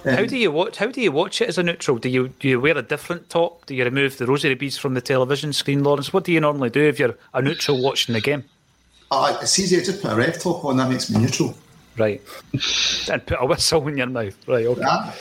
Speaker 3: Um, how do you watch? How do you watch it as a neutral? Do you do you wear a different top? Do you remove the rosary beads from the television screen, Lawrence? What do you normally do if you're a neutral watching the game?
Speaker 8: Uh, it's easier to put a red top on. That makes me neutral.
Speaker 3: Right. and put a whistle in your mouth. Right. Okay. Yeah.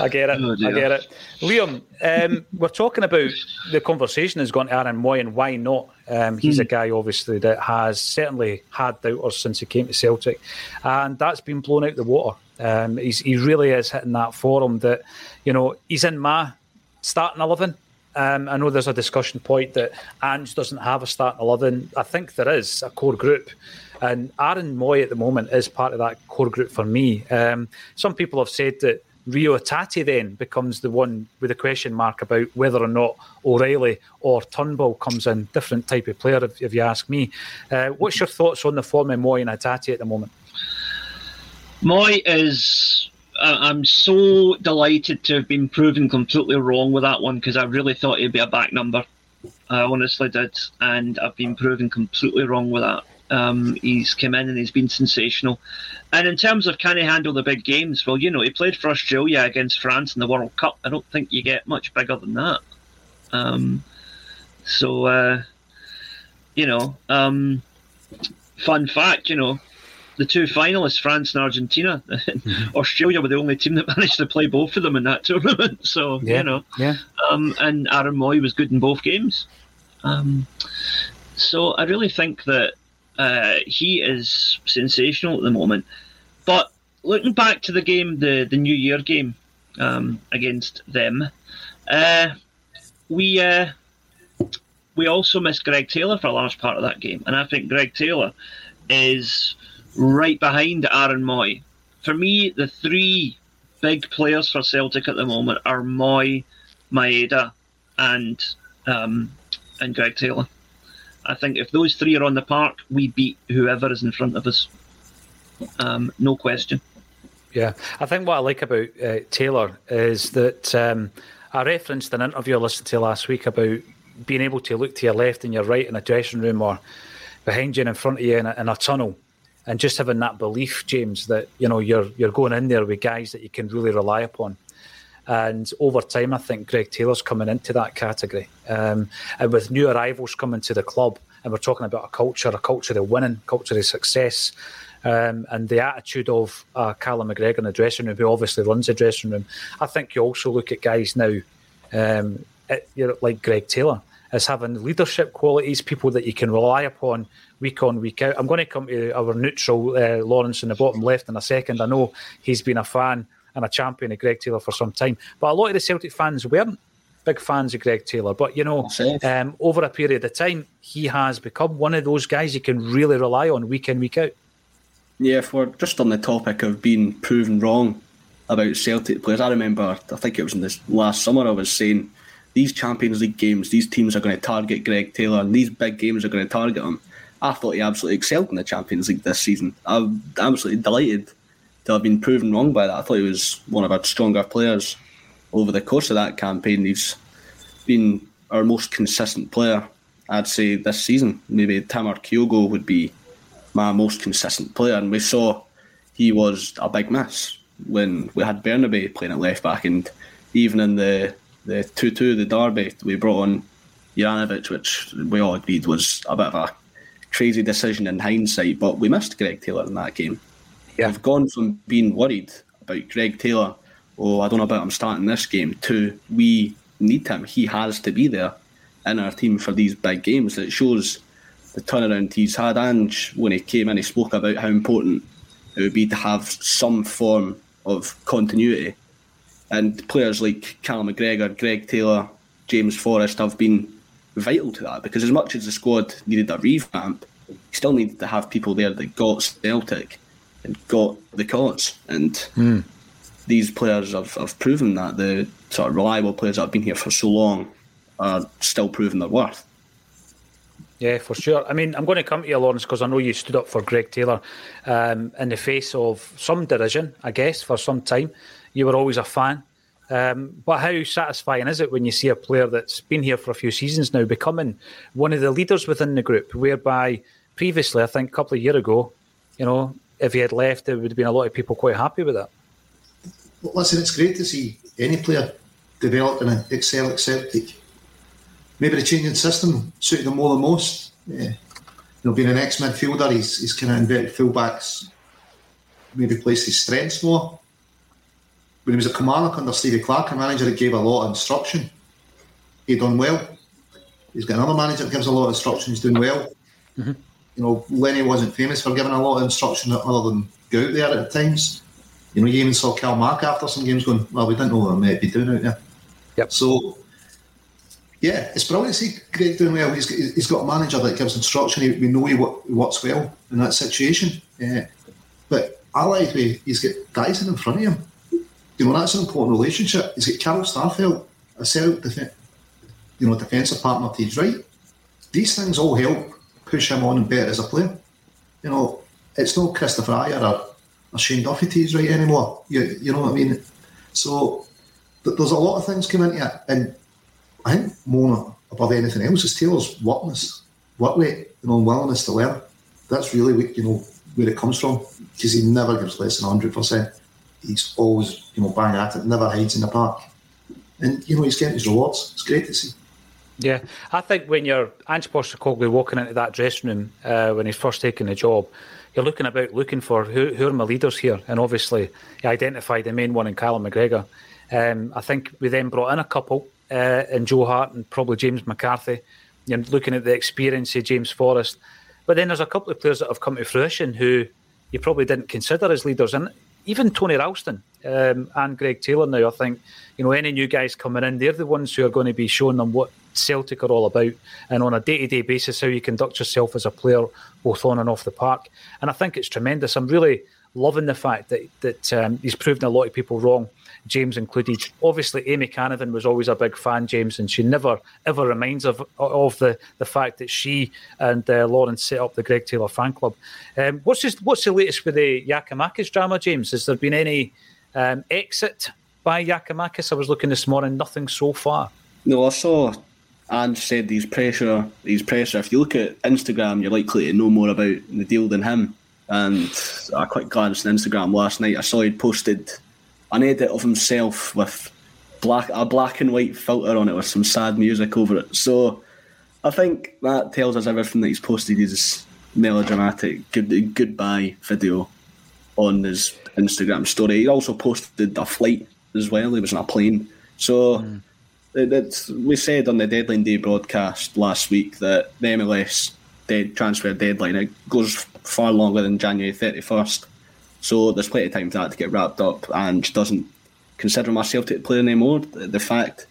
Speaker 3: I get it. Oh, I get it. Liam, um, we're talking about the conversation has gone to Aaron Mooy and why not? Um, he's mm. a guy, obviously, that has certainly had doubters since he came to Celtic, and that's been blown out the water. Um, he really is hitting that form that, you know, he's in my starting 11. Um, I know there's a discussion point that Ange doesn't have a starting 11. I think there is a core group. And Aaron Mooy at the moment is part of that core group for me. Um, some people have said that Reo Hatate then becomes the one with a question mark about whether or not O'Reilly or Turnbull comes in. Different type of player, if, if you ask me. Uh, what's your thoughts on the form of Mooy and Hatate at the moment?
Speaker 5: Mooy is. I'm so delighted to have been proven completely wrong with that one because I really thought he'd be a back number. I honestly did, and I've been proven completely wrong with that. Um, he's come in and he's been sensational. And in terms of can he handle the big games, well, you know, he played for Australia against France in the World Cup. I don't think you get much bigger than that. Um, so, uh, you know, um, fun fact, you know, the two finalists, France and Argentina, mm-hmm. Australia were the only team that managed to play both of them in that tournament. So, yeah, you know,
Speaker 3: yeah.
Speaker 5: Um, and Aaron Mooy was good in both games. Um, so I really think that uh, he is sensational at the moment. But looking back to the game, the, the New Year game um, against them, uh, we uh, we also missed Greg Taylor for a large part of that game, and I think Greg Taylor is right behind Aaron Mooy. For me, the three big players for Celtic at the moment are Mooy, Maeda, and um, and Greg Taylor. I think if those three are on the park, we beat whoever is in front of us. Um, no question.
Speaker 3: Yeah, I think what I like about uh, Taylor is that um, I referenced an interview I listened to last week about being able to look to your left and your right in a dressing room or behind you and in front of you in a, in a tunnel, and just having that belief, James, that you know you're you're going in there with guys that you can really rely upon. And over time, I think Greg Taylor's coming into that category. Um, and with new arrivals coming to the club, and we're talking about a culture, a culture of winning, culture of success, um, and the attitude of uh, Callum McGregor in the dressing room, who obviously runs the dressing room. I think you also look at guys now, um, at, you know, like Greg Taylor, as having leadership qualities, people that you can rely upon week on, week out. I'm going to come to our neutral uh, Lawrence in the bottom left in a second. I know he's been a fan and a champion of Greg Taylor for some time. But a lot of the Celtic fans weren't big fans of Greg Taylor. But you know, um, over a period of time, he has become one of those guys you can really rely on week in, week out.
Speaker 7: Yeah, if we're just on the topic of being proven wrong about Celtic players, I remember, I think it was in this last summer, I was saying these Champions League games, these teams are going to target Greg Taylor, and these big games are going to target him. I thought he absolutely excelled in the Champions League this season. I'm absolutely delighted to have been proven wrong by that. I thought he was one of our stronger players over the course of that campaign. He's been our most consistent player, I'd say, this season. Maybe Tamar Kyogo would be my most consistent player. And we saw he was a big miss when we had Bernabei playing at left back. And even in the the 2 2, the derby, we brought on Juranovic, which we all agreed was a bit of a crazy decision in hindsight. But we missed Greg Taylor in that game. Yeah. We've gone from being worried about Greg Taylor, oh, I don't know about him starting this game, to we need him. He has to be there in our team for these big games. It shows the turnaround he's had. And when he came in, he spoke about how important it would be to have some form of continuity. And players like Cal McGregor, Greg Taylor, James Forrest have been vital to that because as much as the squad needed a revamp, you still needed to have people there that got Celtic got the cause. And
Speaker 3: mm.
Speaker 7: these players have, have proven that the sort of reliable players that have been here for so long are still proving their worth.
Speaker 3: Yeah, for sure. I mean, I'm going to come to you, Lawrence, because I know you stood up for Greg Taylor um, in the face of some derision, I guess, for some time. You were always a fan. Um, but how satisfying is it when you see a player that's been here for a few seasons now becoming one of the leaders within the group, whereby previously, I think a couple of years ago, you know, if he had left, there would have been a lot of people quite happy with that.
Speaker 8: Listen, it's great to see any player develop and excel at Celtic maybe the changing system suited him more than most. Yeah. You know, being an ex midfielder, he's, he's kind of inverted fullbacks, maybe placed his strengths more. When he was at Kilmarnock under Stevie Clarke, a manager that gave a lot of instruction, he'd done well. He's got another manager that gives a lot of instruction, he's doing well.
Speaker 3: Mm-hmm.
Speaker 8: You know, Lenny wasn't famous for giving a lot of instruction other than go out there at times. You know, you even saw Cal Mark after some games going, well, we didn't know what we might be doing out there.
Speaker 3: Yep.
Speaker 8: So yeah, it's brilliant to see Greg doing well. He's, he's got a manager that gives instruction. we know he, works well in that situation. Yeah. But I like he's got guys in front of him. You know, that's an important relationship. He's got Carl Starfelt, a self you know, defensive partner to his right. These things all help push him on and better as a player. You know, it's not Kristoffer Ajer or, or Shane Duffy his right anymore. You, you know what I mean? So th- there's a lot of things come into it. And I think more above anything else is Taylor's workness, work rate, you know, willingness to learn. That's really what, you know where it comes from because he never gives less than hundred percent. He's always you know bang at it, never hides in the park, and you know he's getting his rewards. It's great to see.
Speaker 3: Yeah, I think when you're Ange Postecoglou walking into that dressing room uh, when he's first taking the job, you're looking about looking for who, who are my leaders here, and obviously he identified the main one in Callum McGregor. Um, I think we then brought in a couple uh, and Joe Hart and probably James McCarthy. You're looking at the experience of James Forrest. But then there's a couple of players that have come to fruition who you probably didn't consider as leaders. And even Tony Ralston um, and Greg Taylor now, I think, you know, any new guys coming in, they're the ones who are going to be showing them what Celtic are all about and on a day to day basis how you conduct yourself as a player, both on and off the park. And I think it's tremendous. I'm really loving the fact that, that um, he's proven a lot of people wrong James included. Obviously, Amy Canavan was always a big fan, James, and she never ever reminds of of the, the fact that she and uh, Lawrence set up the Greg Taylor fan club. Um, what's what's the latest with the Giakoumakis drama, James? Has there been any um, exit by Giakoumakis? I was looking this morning, nothing so far.
Speaker 7: No, I saw and said these pressure, these pressure. If you look at Instagram, you're likely to know more about the deal than him. And I quite glanced at Instagram last night. I saw he'd posted an edit of himself with black a black and white filter on it with some sad music over it. So I think that tells us everything that he's posted his melodramatic good, goodbye video on his Instagram story. He also posted a flight as well. He was on a plane. So mm. It, we said on the deadline day broadcast last week that the MLS dead transfer deadline it goes far longer than January thirty first. So there's plenty of time for that to get wrapped up, and doesn't consider myself to play anymore. The, the fact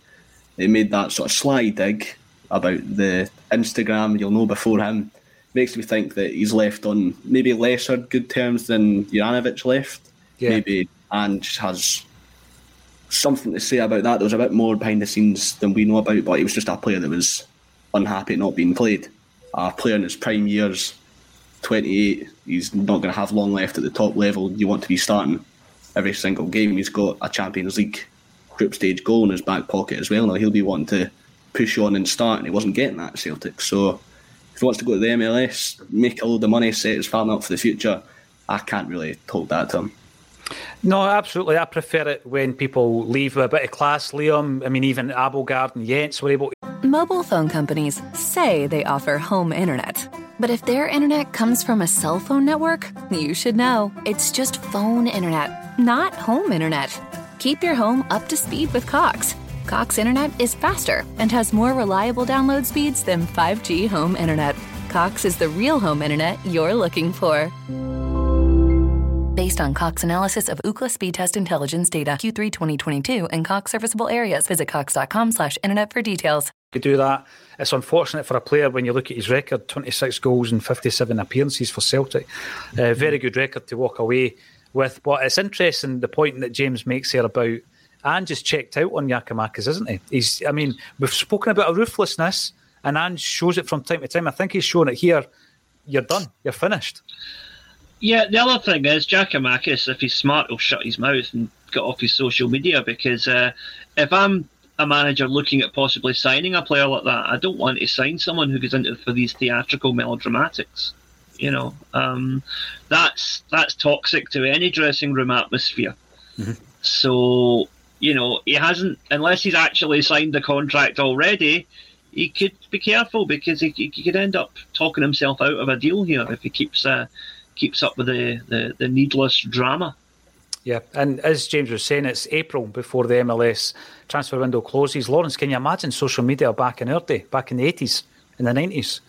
Speaker 7: they made that sort of sly dig about the Instagram, you'll know before him, makes me think that he's left on maybe lesser good terms than Juranovic left. Yeah. Maybe and has something to say about that. There was a bit more behind the scenes than we know about, but he was just a player that was unhappy not being played. A player in his prime years 28, he's not going to have long left at the top level. You want to be starting every single game. He's got a Champions League group stage goal in his back pocket as well. Now he'll be wanting to push on and start, and he wasn't getting that at Celtic. So if he wants to go to the MLS, make a load of money, set his family up for the future, I can't really hold that to him.
Speaker 3: No, absolutely. I prefer it when people leave with a bit of class, Liam. I mean, even Abildgaard and Jenz were able.
Speaker 6: Mobile phone companies say they offer home internet. But if their internet comes from a cell phone network, you should know. It's just phone internet, not home internet. Keep your home up to speed with Cox. Cox internet is faster and has more reliable download speeds than 5G home internet. Cox is the real home internet you're looking for. Based on Cox analysis of Ookla speed test intelligence data Q3 2022 and Cox serviceable areas, visit cox.com/internet for details.
Speaker 3: Could do that. It's unfortunate for a player when you look at his record: 26 goals and 57 appearances for Celtic. Uh, very good record to walk away with. But it's interesting the point that James makes here about and just checked out on Giakoumakis, isn't he? He's. I mean, we've spoken about a ruthlessness, and Ange shows it from time to time. I think he's shown it here. You're done. You're finished.
Speaker 5: Yeah, the other thing is Giakoumakis, if he's smart, he'll shut his mouth and get off his social media because uh, if I'm a manager looking at possibly signing a player like that, I don't want to sign someone who goes into for these theatrical melodramatics. You know, um, that's that's toxic to any dressing room atmosphere.
Speaker 3: Mm-hmm.
Speaker 5: So you know, he hasn't unless he's actually signed the contract already. He could be careful because he, he could end up talking himself out of a deal here if he keeps uh, keeps up with the, the, the needless drama.
Speaker 3: Yeah, and as James was saying, it's April before the MLS transfer window closes. Lawrence, can you imagine social media back in our day, back in the 80s, in the 90s?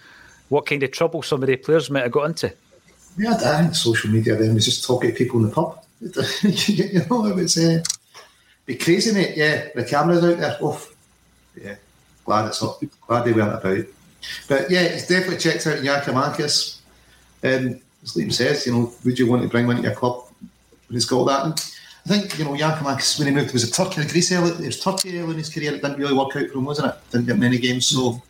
Speaker 3: What kind of trouble some of the players might have got into?
Speaker 8: Yeah, I think social media then was just talking to people in the pub. you know, it was uh, be crazy, mate. Yeah, the cameras out there. Oof. Yeah, glad it's up. Glad they weren't about. But yeah, it's definitely checked out Giakoumakis. Um, as Liam says, you know, would you want to bring one into your club when he's got that? And I think, you know, Giakoumakis, when he moved, was it Turkey, Greece early? It was Turkey early in his career. It didn't really work out for him, wasn't it? Didn't get many games. So,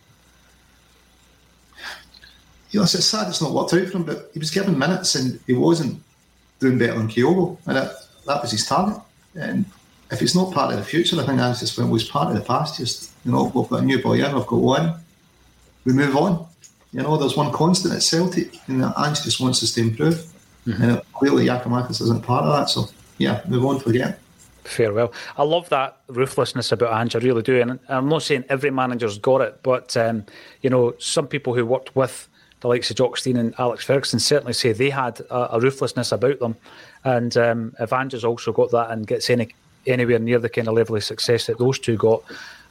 Speaker 8: you know, it's sad it's not worked out for him, but he was given minutes and he wasn't doing better than Kyogo. And that, that was his target. And if it's not part of the future, I think that's just when it was part of the past. Just, you know, we've got a new boy in, we've got one. We move on. You know, there's one constant at Celtic, and Ange just wants us to improve. Mm-hmm. And clearly, Giakoumakis isn't part of that. So, yeah, move on, forget.
Speaker 3: Farewell. I love that ruthlessness about Ange. I really do. And I'm not saying every manager's got it, but, um, you know, some people who worked with the likes of Jock Stein and Alex Ferguson certainly say they had a, a ruthlessness about them. And um, if Ange has also got that and gets any anywhere near the kind of level of success that those two got,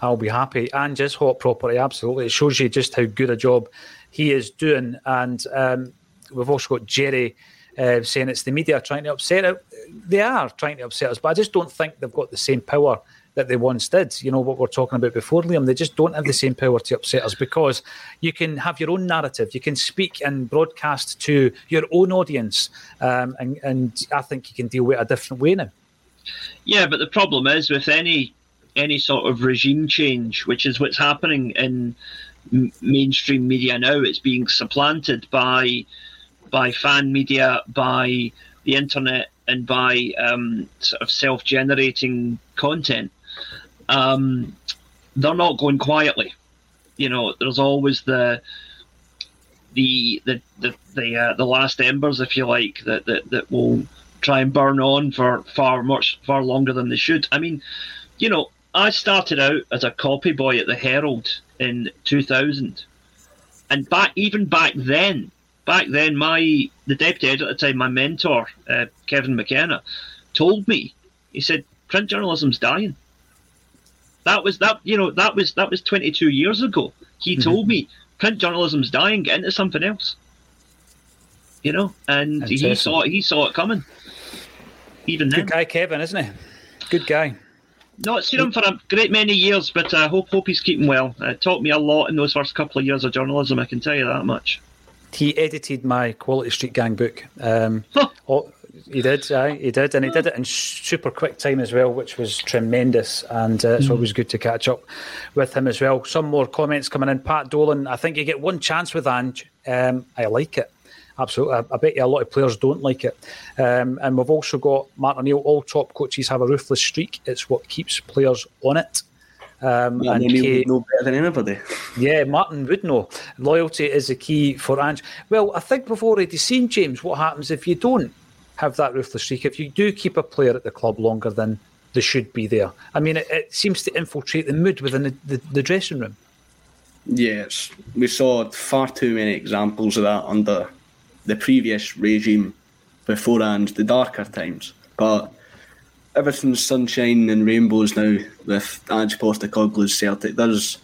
Speaker 3: I'll be happy. And just hot property, absolutely. It shows you just how good a job he is doing. And um, we've also got Jerry uh, saying it's the media trying to upset it. They are trying to upset us, but I just don't think they've got the same power that they once did. You know what we're talking about before, Liam. They just don't have the same power to upset us because you can have your own narrative. You can speak and broadcast to your own audience, um, and, and I think you can deal with it a different way now.
Speaker 5: Yeah, but the problem is with any any sort of regime change, which is what's happening in mainstream media now. It's being supplanted by by fan media, by the internet, and by um, sort of self-generating content. Um, they're not going quietly. You know, there's always the the the the the, uh, the last embers, if you like, that, that that will try and burn on for far much far longer than they should. I mean, you know, I started out as a copy boy at the Herald in 2000, and back even back then, back then, my the deputy editor at the time, my mentor uh, Kevin McKenna, told me he said print journalism's dying. That was that you know that was that was 22 years ago. He mm-hmm. told me print journalism's dying. Get into something else. You know, and he saw he saw it coming. Even
Speaker 3: then,
Speaker 5: good
Speaker 3: guy, Kevin, isn't he? Good guy.
Speaker 5: Not seen him for a great many years, but I hope hope he's keeping well. Uh, taught me a lot in those first couple of years of journalism. I can tell you that much.
Speaker 3: He edited my Quality Street Gang book. Um, oh, he did, uh, he did, and he did it in super quick time as well, which was tremendous. And uh, it's mm. always good to catch up with him as well. Some more comments coming in. Pat Dolan, I think you get one chance with Ange. Um, I like it. Absolutely. I, I, bet you a lot of players don't like it. Um, and we've also got Martin O'Neill. All top coaches have a ruthless streak. It's what keeps players on it. Um,
Speaker 7: and O'Neill would know better than anybody.
Speaker 3: Yeah, Martin would know. Loyalty is the key for Ange. Well, I think we've already seen, James, what happens if you don't have that ruthless streak. If you do keep a player at the club longer than they should be there. I mean, it, it seems to infiltrate the mood within the, the, the dressing room.
Speaker 7: Yes, we saw far too many examples of that under the previous regime beforehand, the darker times. But everything's sunshine and rainbows now with Ange Postecoglou's Celtic. There's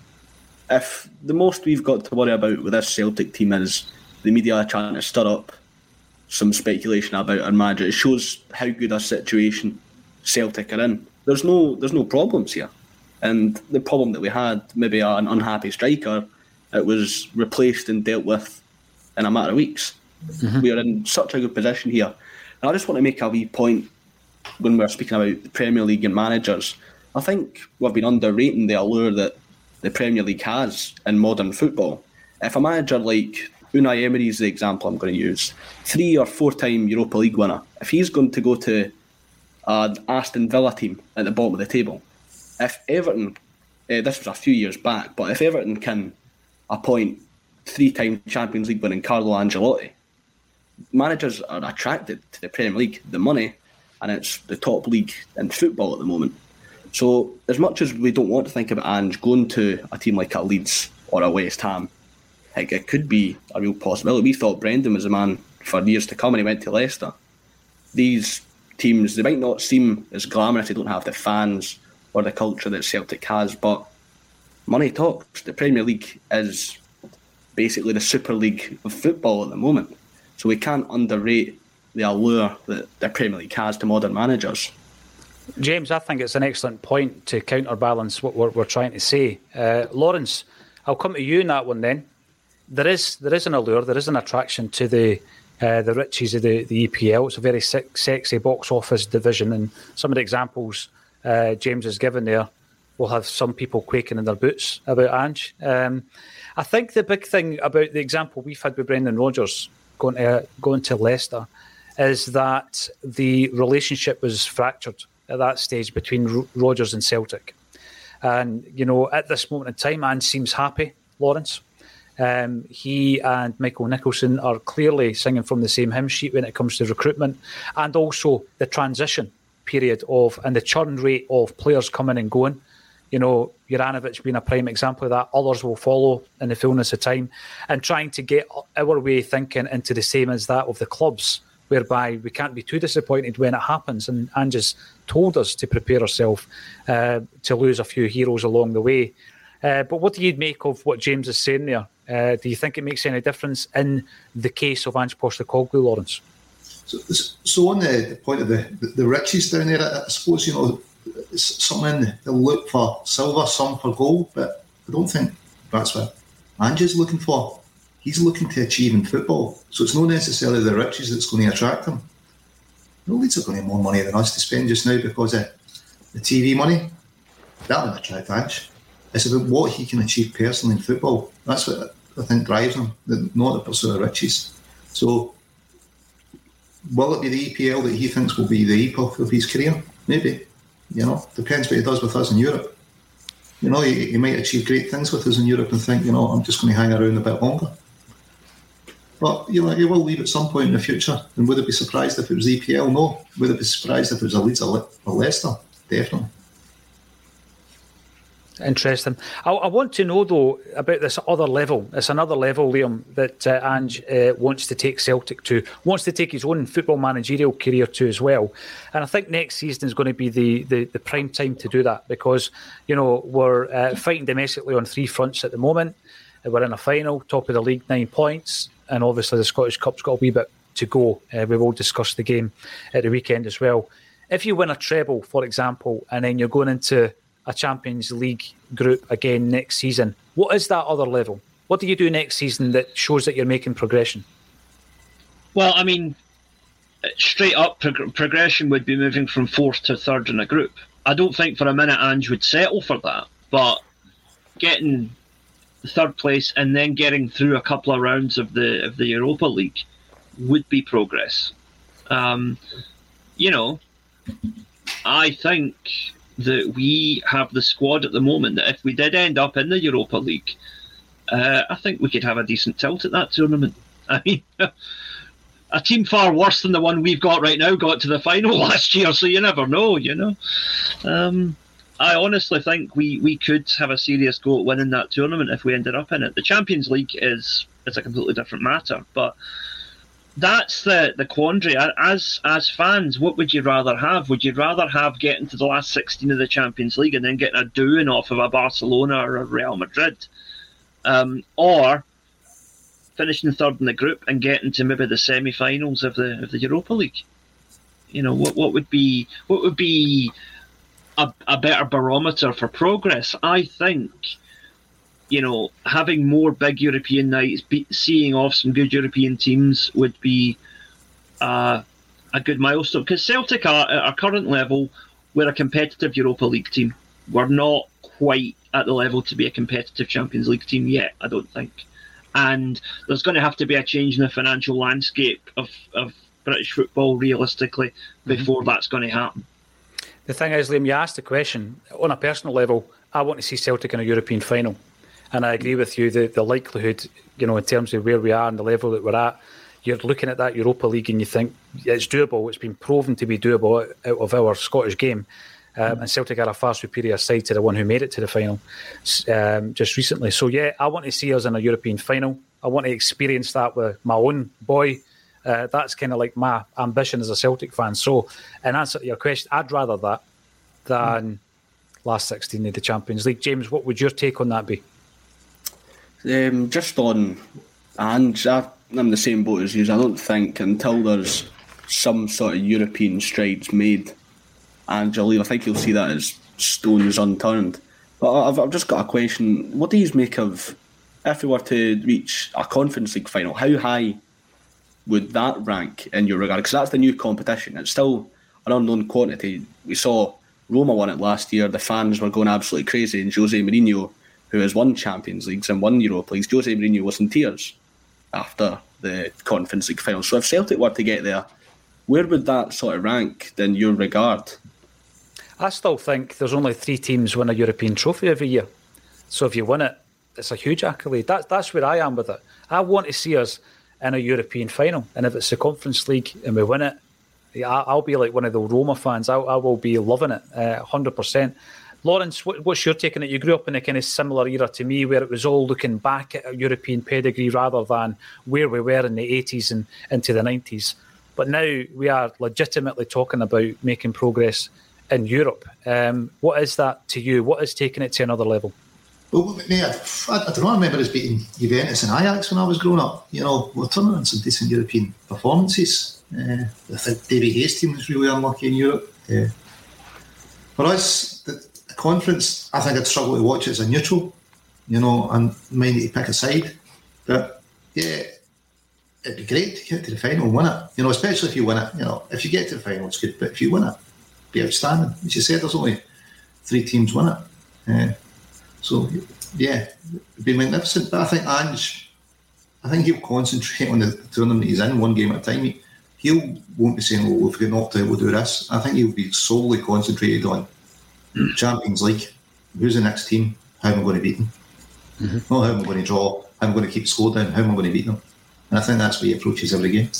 Speaker 7: if the most we've got to worry about with this Celtic team is the media trying to stir up some speculation about our manager, it shows how good a situation Celtic are in. There's no there's no problems here. And the problem that we had, maybe an unhappy striker, it was replaced and dealt with in a matter of weeks. Mm-hmm. We are in such a good position here. And I just want to make a wee point when we're speaking about the Premier League and managers. I think we've been underrating the allure that the Premier League has in modern football. If a manager like Unai Emery is the example I'm going to use, three or four time Europa League winner, if he's going to go to an Aston Villa team at the bottom of the table, if Everton, uh, this was a few years back, but if Everton can appoint three time Champions League winning Carlo Ancelotti, managers are attracted to the Premier League, the money, and it's the top league in football at the moment. So, as much as we don't want to think about Ange going to a team like a Leeds or a West Ham, it, it could be a real possibility. We thought Brendan was a man for years to come, and he went to Leicester. These teams, they might not seem as glamorous, they don't have the fans or the culture that Celtic has, but money talks. The Premier League is basically the Super League of football at the moment. So we can't underrate the allure that the Premier League has to modern managers.
Speaker 3: James, I think it's an excellent point to counterbalance what we're, we're trying to say. Uh, Lawrence, I'll come to you in that one then. There is there is an allure, there is an attraction to the uh, the riches of the, the EPL. It's a very sexy box office division, and some of the examples uh, James has given there will have some people quaking in their boots about Ange. Um, I think the big thing about the example we've had with Brendan Rodgers going to, going to Leicester is that the relationship was fractured at that stage between Rodgers and Celtic. And, you know, at this moment in time, Ange seems happy, Lawrence. Um, he and Michael Nicholson are clearly singing from the same hymn sheet when it comes to recruitment and also the transition period of and the churn rate of players coming and going. You know, Juranovic being a prime example of that. Others will follow in the fullness of time, and trying to get our way of thinking into the same as that of the clubs, whereby we can't be too disappointed when it happens. And Ange's told us to prepare ourselves uh, to lose a few heroes along the way. Uh, but what do you make of what James is saying there? Uh, do you think it makes any difference in the case of Ange Postecoglou, Lawrence?
Speaker 8: So, so on the, point of the, the, the riches down there, I suppose, you know, some in they'll look for silver, some for gold, but I don't think that's what Ange's looking for. He's looking to achieve in football. So it's not necessarily the riches that's going to attract him. No Leeds are going to have more money than us to spend just now because of the TV money. That will attract Ange. It's about what he can achieve personally in football. That's what I think drives him, not the pursuit of riches. So Will it be the EPL that he thinks will be the epoch of his career? Maybe. You know, depends what he does with us in Europe. You know, he, he might achieve great things with us in Europe and think, you know, I'm just going to hang around a bit longer. But you know, he will leave at some point in the future. And would it be surprised if it was EPL? No. Would it be surprised if it was a Leeds or Leicester? Definitely.
Speaker 3: Interesting. I, I, want to know though about this other level. It's another level, Liam, that uh, Ange uh, wants to take Celtic to. Wants to take his own football managerial career to as well. And I think next season is going to be the, the, the prime time to do that because you know we're uh, fighting domestically on three fronts at the moment. We're in a final, top of the league, nine points, and obviously the Scottish Cup's got a wee bit to go. Uh, we will discuss the game at the weekend as well. If you win a treble, for example, and then you're going into a Champions League group again next season. What is that other level? What do you do next season that shows that you're making progression?
Speaker 5: Well, I mean, straight up prog- progression would be moving from fourth to third in a group. I don't think for a minute Ange would settle for that, but getting third place and then getting through a couple of rounds of the of the Europa League would be progress. Um, you know, I think that we have the squad at the moment that if we did end up in the Europa League, uh, I think we could have a decent tilt at that tournament. I mean, a team far worse than the one we've got right now got to the final last year, so you never know, you know. Um, I honestly think we, we could have a serious go at winning that tournament if we ended up in it. The Champions League is is a completely different matter, but that's the the quandary. As as fans, what would you rather have? Would you rather have getting to the last sixteen of the Champions League and then getting a doing off of a Barcelona or a Real Madrid, um, or finishing third in the group and getting to maybe the semi-finals of the of the Europa League. You know, what what would be what would be a, a better barometer for progress? I think. You know, having more big European nights, be, seeing off some good European teams would be uh, a good milestone. Because Celtic are at our current level, we're a competitive Europa League team. We're not quite at the level to be a competitive Champions League team yet. I don't think and there's going to have to be a change in the financial landscape of, of British football realistically before mm-hmm. that's going to happen.
Speaker 3: The thing is, Liam, you asked the question on a personal level. I want to see Celtic in a European final, and I agree with you. The the likelihood, you know, in terms of where we are and the level that we're at, you're looking at that Europa League and you think it's doable. It's been proven to be doable out of our Scottish game. Um, and Celtic are a far superior side to the one who made it to the final um, just recently. So, yeah, I want to see us in a European final. I want to experience that with my own boy. Uh, that's kind of like my ambition as a Celtic fan. So, in answer to your question, I'd rather that than mm. last 16 of the Champions League. James, what would your take on that be?
Speaker 7: Um, just on, and I'm the same boat as you. I don't think until there's some sort of European strides made and Jolene, I think you'll see that as stones unturned. But I've, I've just got a question. What do you make of if we were to reach a Conference League final? How high would that rank in your regard? Because that's the new competition. It's still an unknown quantity. We saw Roma won it last year. The fans were going absolutely crazy, and Jose Mourinho, who has won Champions Leagues and won Europa Leagues, Jose Mourinho was in tears after the Conference League final. So if Celtic were to get there, where would that sort of rank in your regard?
Speaker 3: I still think there's only three teams win a European trophy every year. So if you win it, it's a huge accolade. That, that's where I am with it. I want to see us in a European final. And if it's the Conference League and we win it, I'll be like one of the Roma fans. I, I will be loving it, uh, 100%. Lawrence, what, what's your take on it? You grew up in a kind of similar era to me, where it was all looking back at a European pedigree rather than where we were in the 80s and into the 90s. But now we are legitimately talking about making progress in Europe. Um, what is that to you? What is taking it to another level?
Speaker 8: Well, I, don't know. I remember us beating Juventus and Ajax when I was growing up. You know, we're turning in some decent European performances. Uh, I think David Hay's team was really unlucky in Europe. Yeah. For us, the, conference, I think I'd struggle to watch it as a neutral, you know, and mind to pick a side. But yeah, it'd be great to get to the final win it. You know, especially if you win it. You know, if you get to the final, it's good. But if you win it, be outstanding. As you said, there's only three teams win it. Uh, so, yeah, it'd be magnificent. But I think Ange, I think he'll concentrate on the tournament he's in one game at a time. He, he won't be saying, "Well, if we get knocked out, we'll do this." I think he'll be solely concentrated on Champions League. Who's the next team? How am I going to beat them? Mm-hmm. Not how am I going to draw. How am I going to keep the score down? How am I going to beat them? And I think that's where he approaches every game.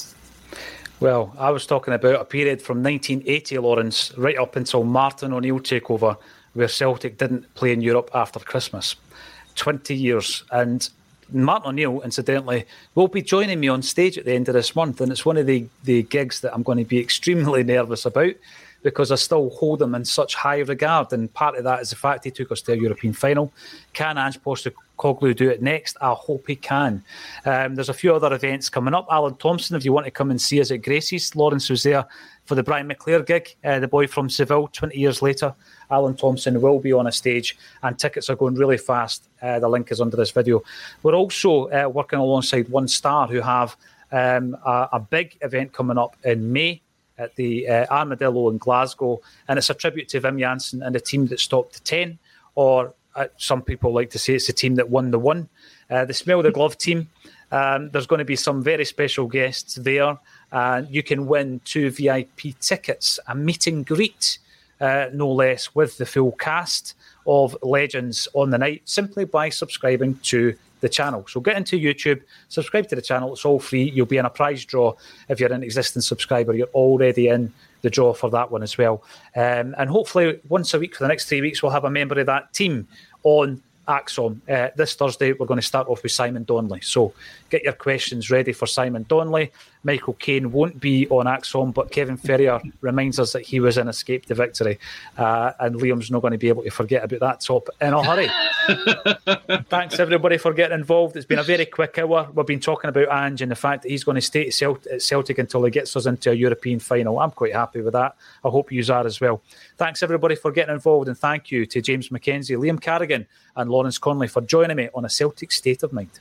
Speaker 3: Well, I was talking about a period from 1980, Lawrence, right up until Martin O'Neill takeover, where Celtic didn't play in Europe after Christmas. 20 years. And Martin O'Neill, incidentally, will be joining me on stage at the end of this month. And it's one of the, the gigs that I'm going to be extremely nervous about because I still hold him in such high regard. And part of that is the fact he took us to a European final. Can Ange Postecoglou do it next? I hope he can. Um, there's a few other events coming up. Alan Thompson, if you want to come and see us at Gracie's, Lawrence was there for the Brian McClair gig, uh, the boy from Seville, 20 years later. Alan Thompson will be on a stage, and tickets are going really fast. Uh, the link is under this video. We're also uh, working alongside One Star, who have um, a, a big event coming up in May at the uh, Armadillo in Glasgow, and it's a tribute to Wim Jansen and the team that stopped the ten, or uh, some people like to say it's the team that won the one. Uh, the Smell the Glove team. Um, there's going to be some very special guests there. and you can win two VIP tickets, a meet and greet, uh, no less, with the full cast of Legends on the night, simply by subscribing to the channel. So get into YouTube, subscribe to the channel. It's all free. You'll be in a prize draw if you're an existing subscriber. You're already in the draw for that one as well. Um, and hopefully, once a week for the next three weeks, we'll have a member of that team on ACSOM. Uh, this Thursday, we're going to start off with Simon Donnelly. So get your questions ready for Simon Donnelly. Michael Caine won't be on ACSOM, but Kevin Ferrier reminds us that he was in Escape to Victory. Uh, and Liam's not going to be able to forget about that top in a hurry. Thanks, everybody, for getting involved. It's been a very quick hour. We've been talking about Ange and the fact that he's going to stay at Celtic until he gets us into a European final. I'm quite happy with that. I hope you are as well. Thanks, everybody, for getting involved. And thank you to James McKenzie, Liam Carrigan, and Lawrence Connolly for joining me on a Celtic State of Mind.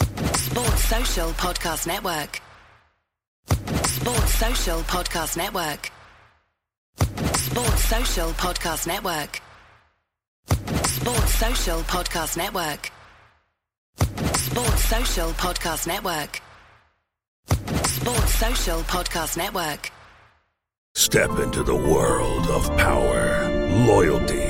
Speaker 2: Sports Social Podcast Network. Sports Social Podcast Network. Sports Social Podcast Network. Sports Social Podcast Network. Sports Social Podcast Network. Sports Social Podcast Network.
Speaker 9: Step into the world of power, loyalty,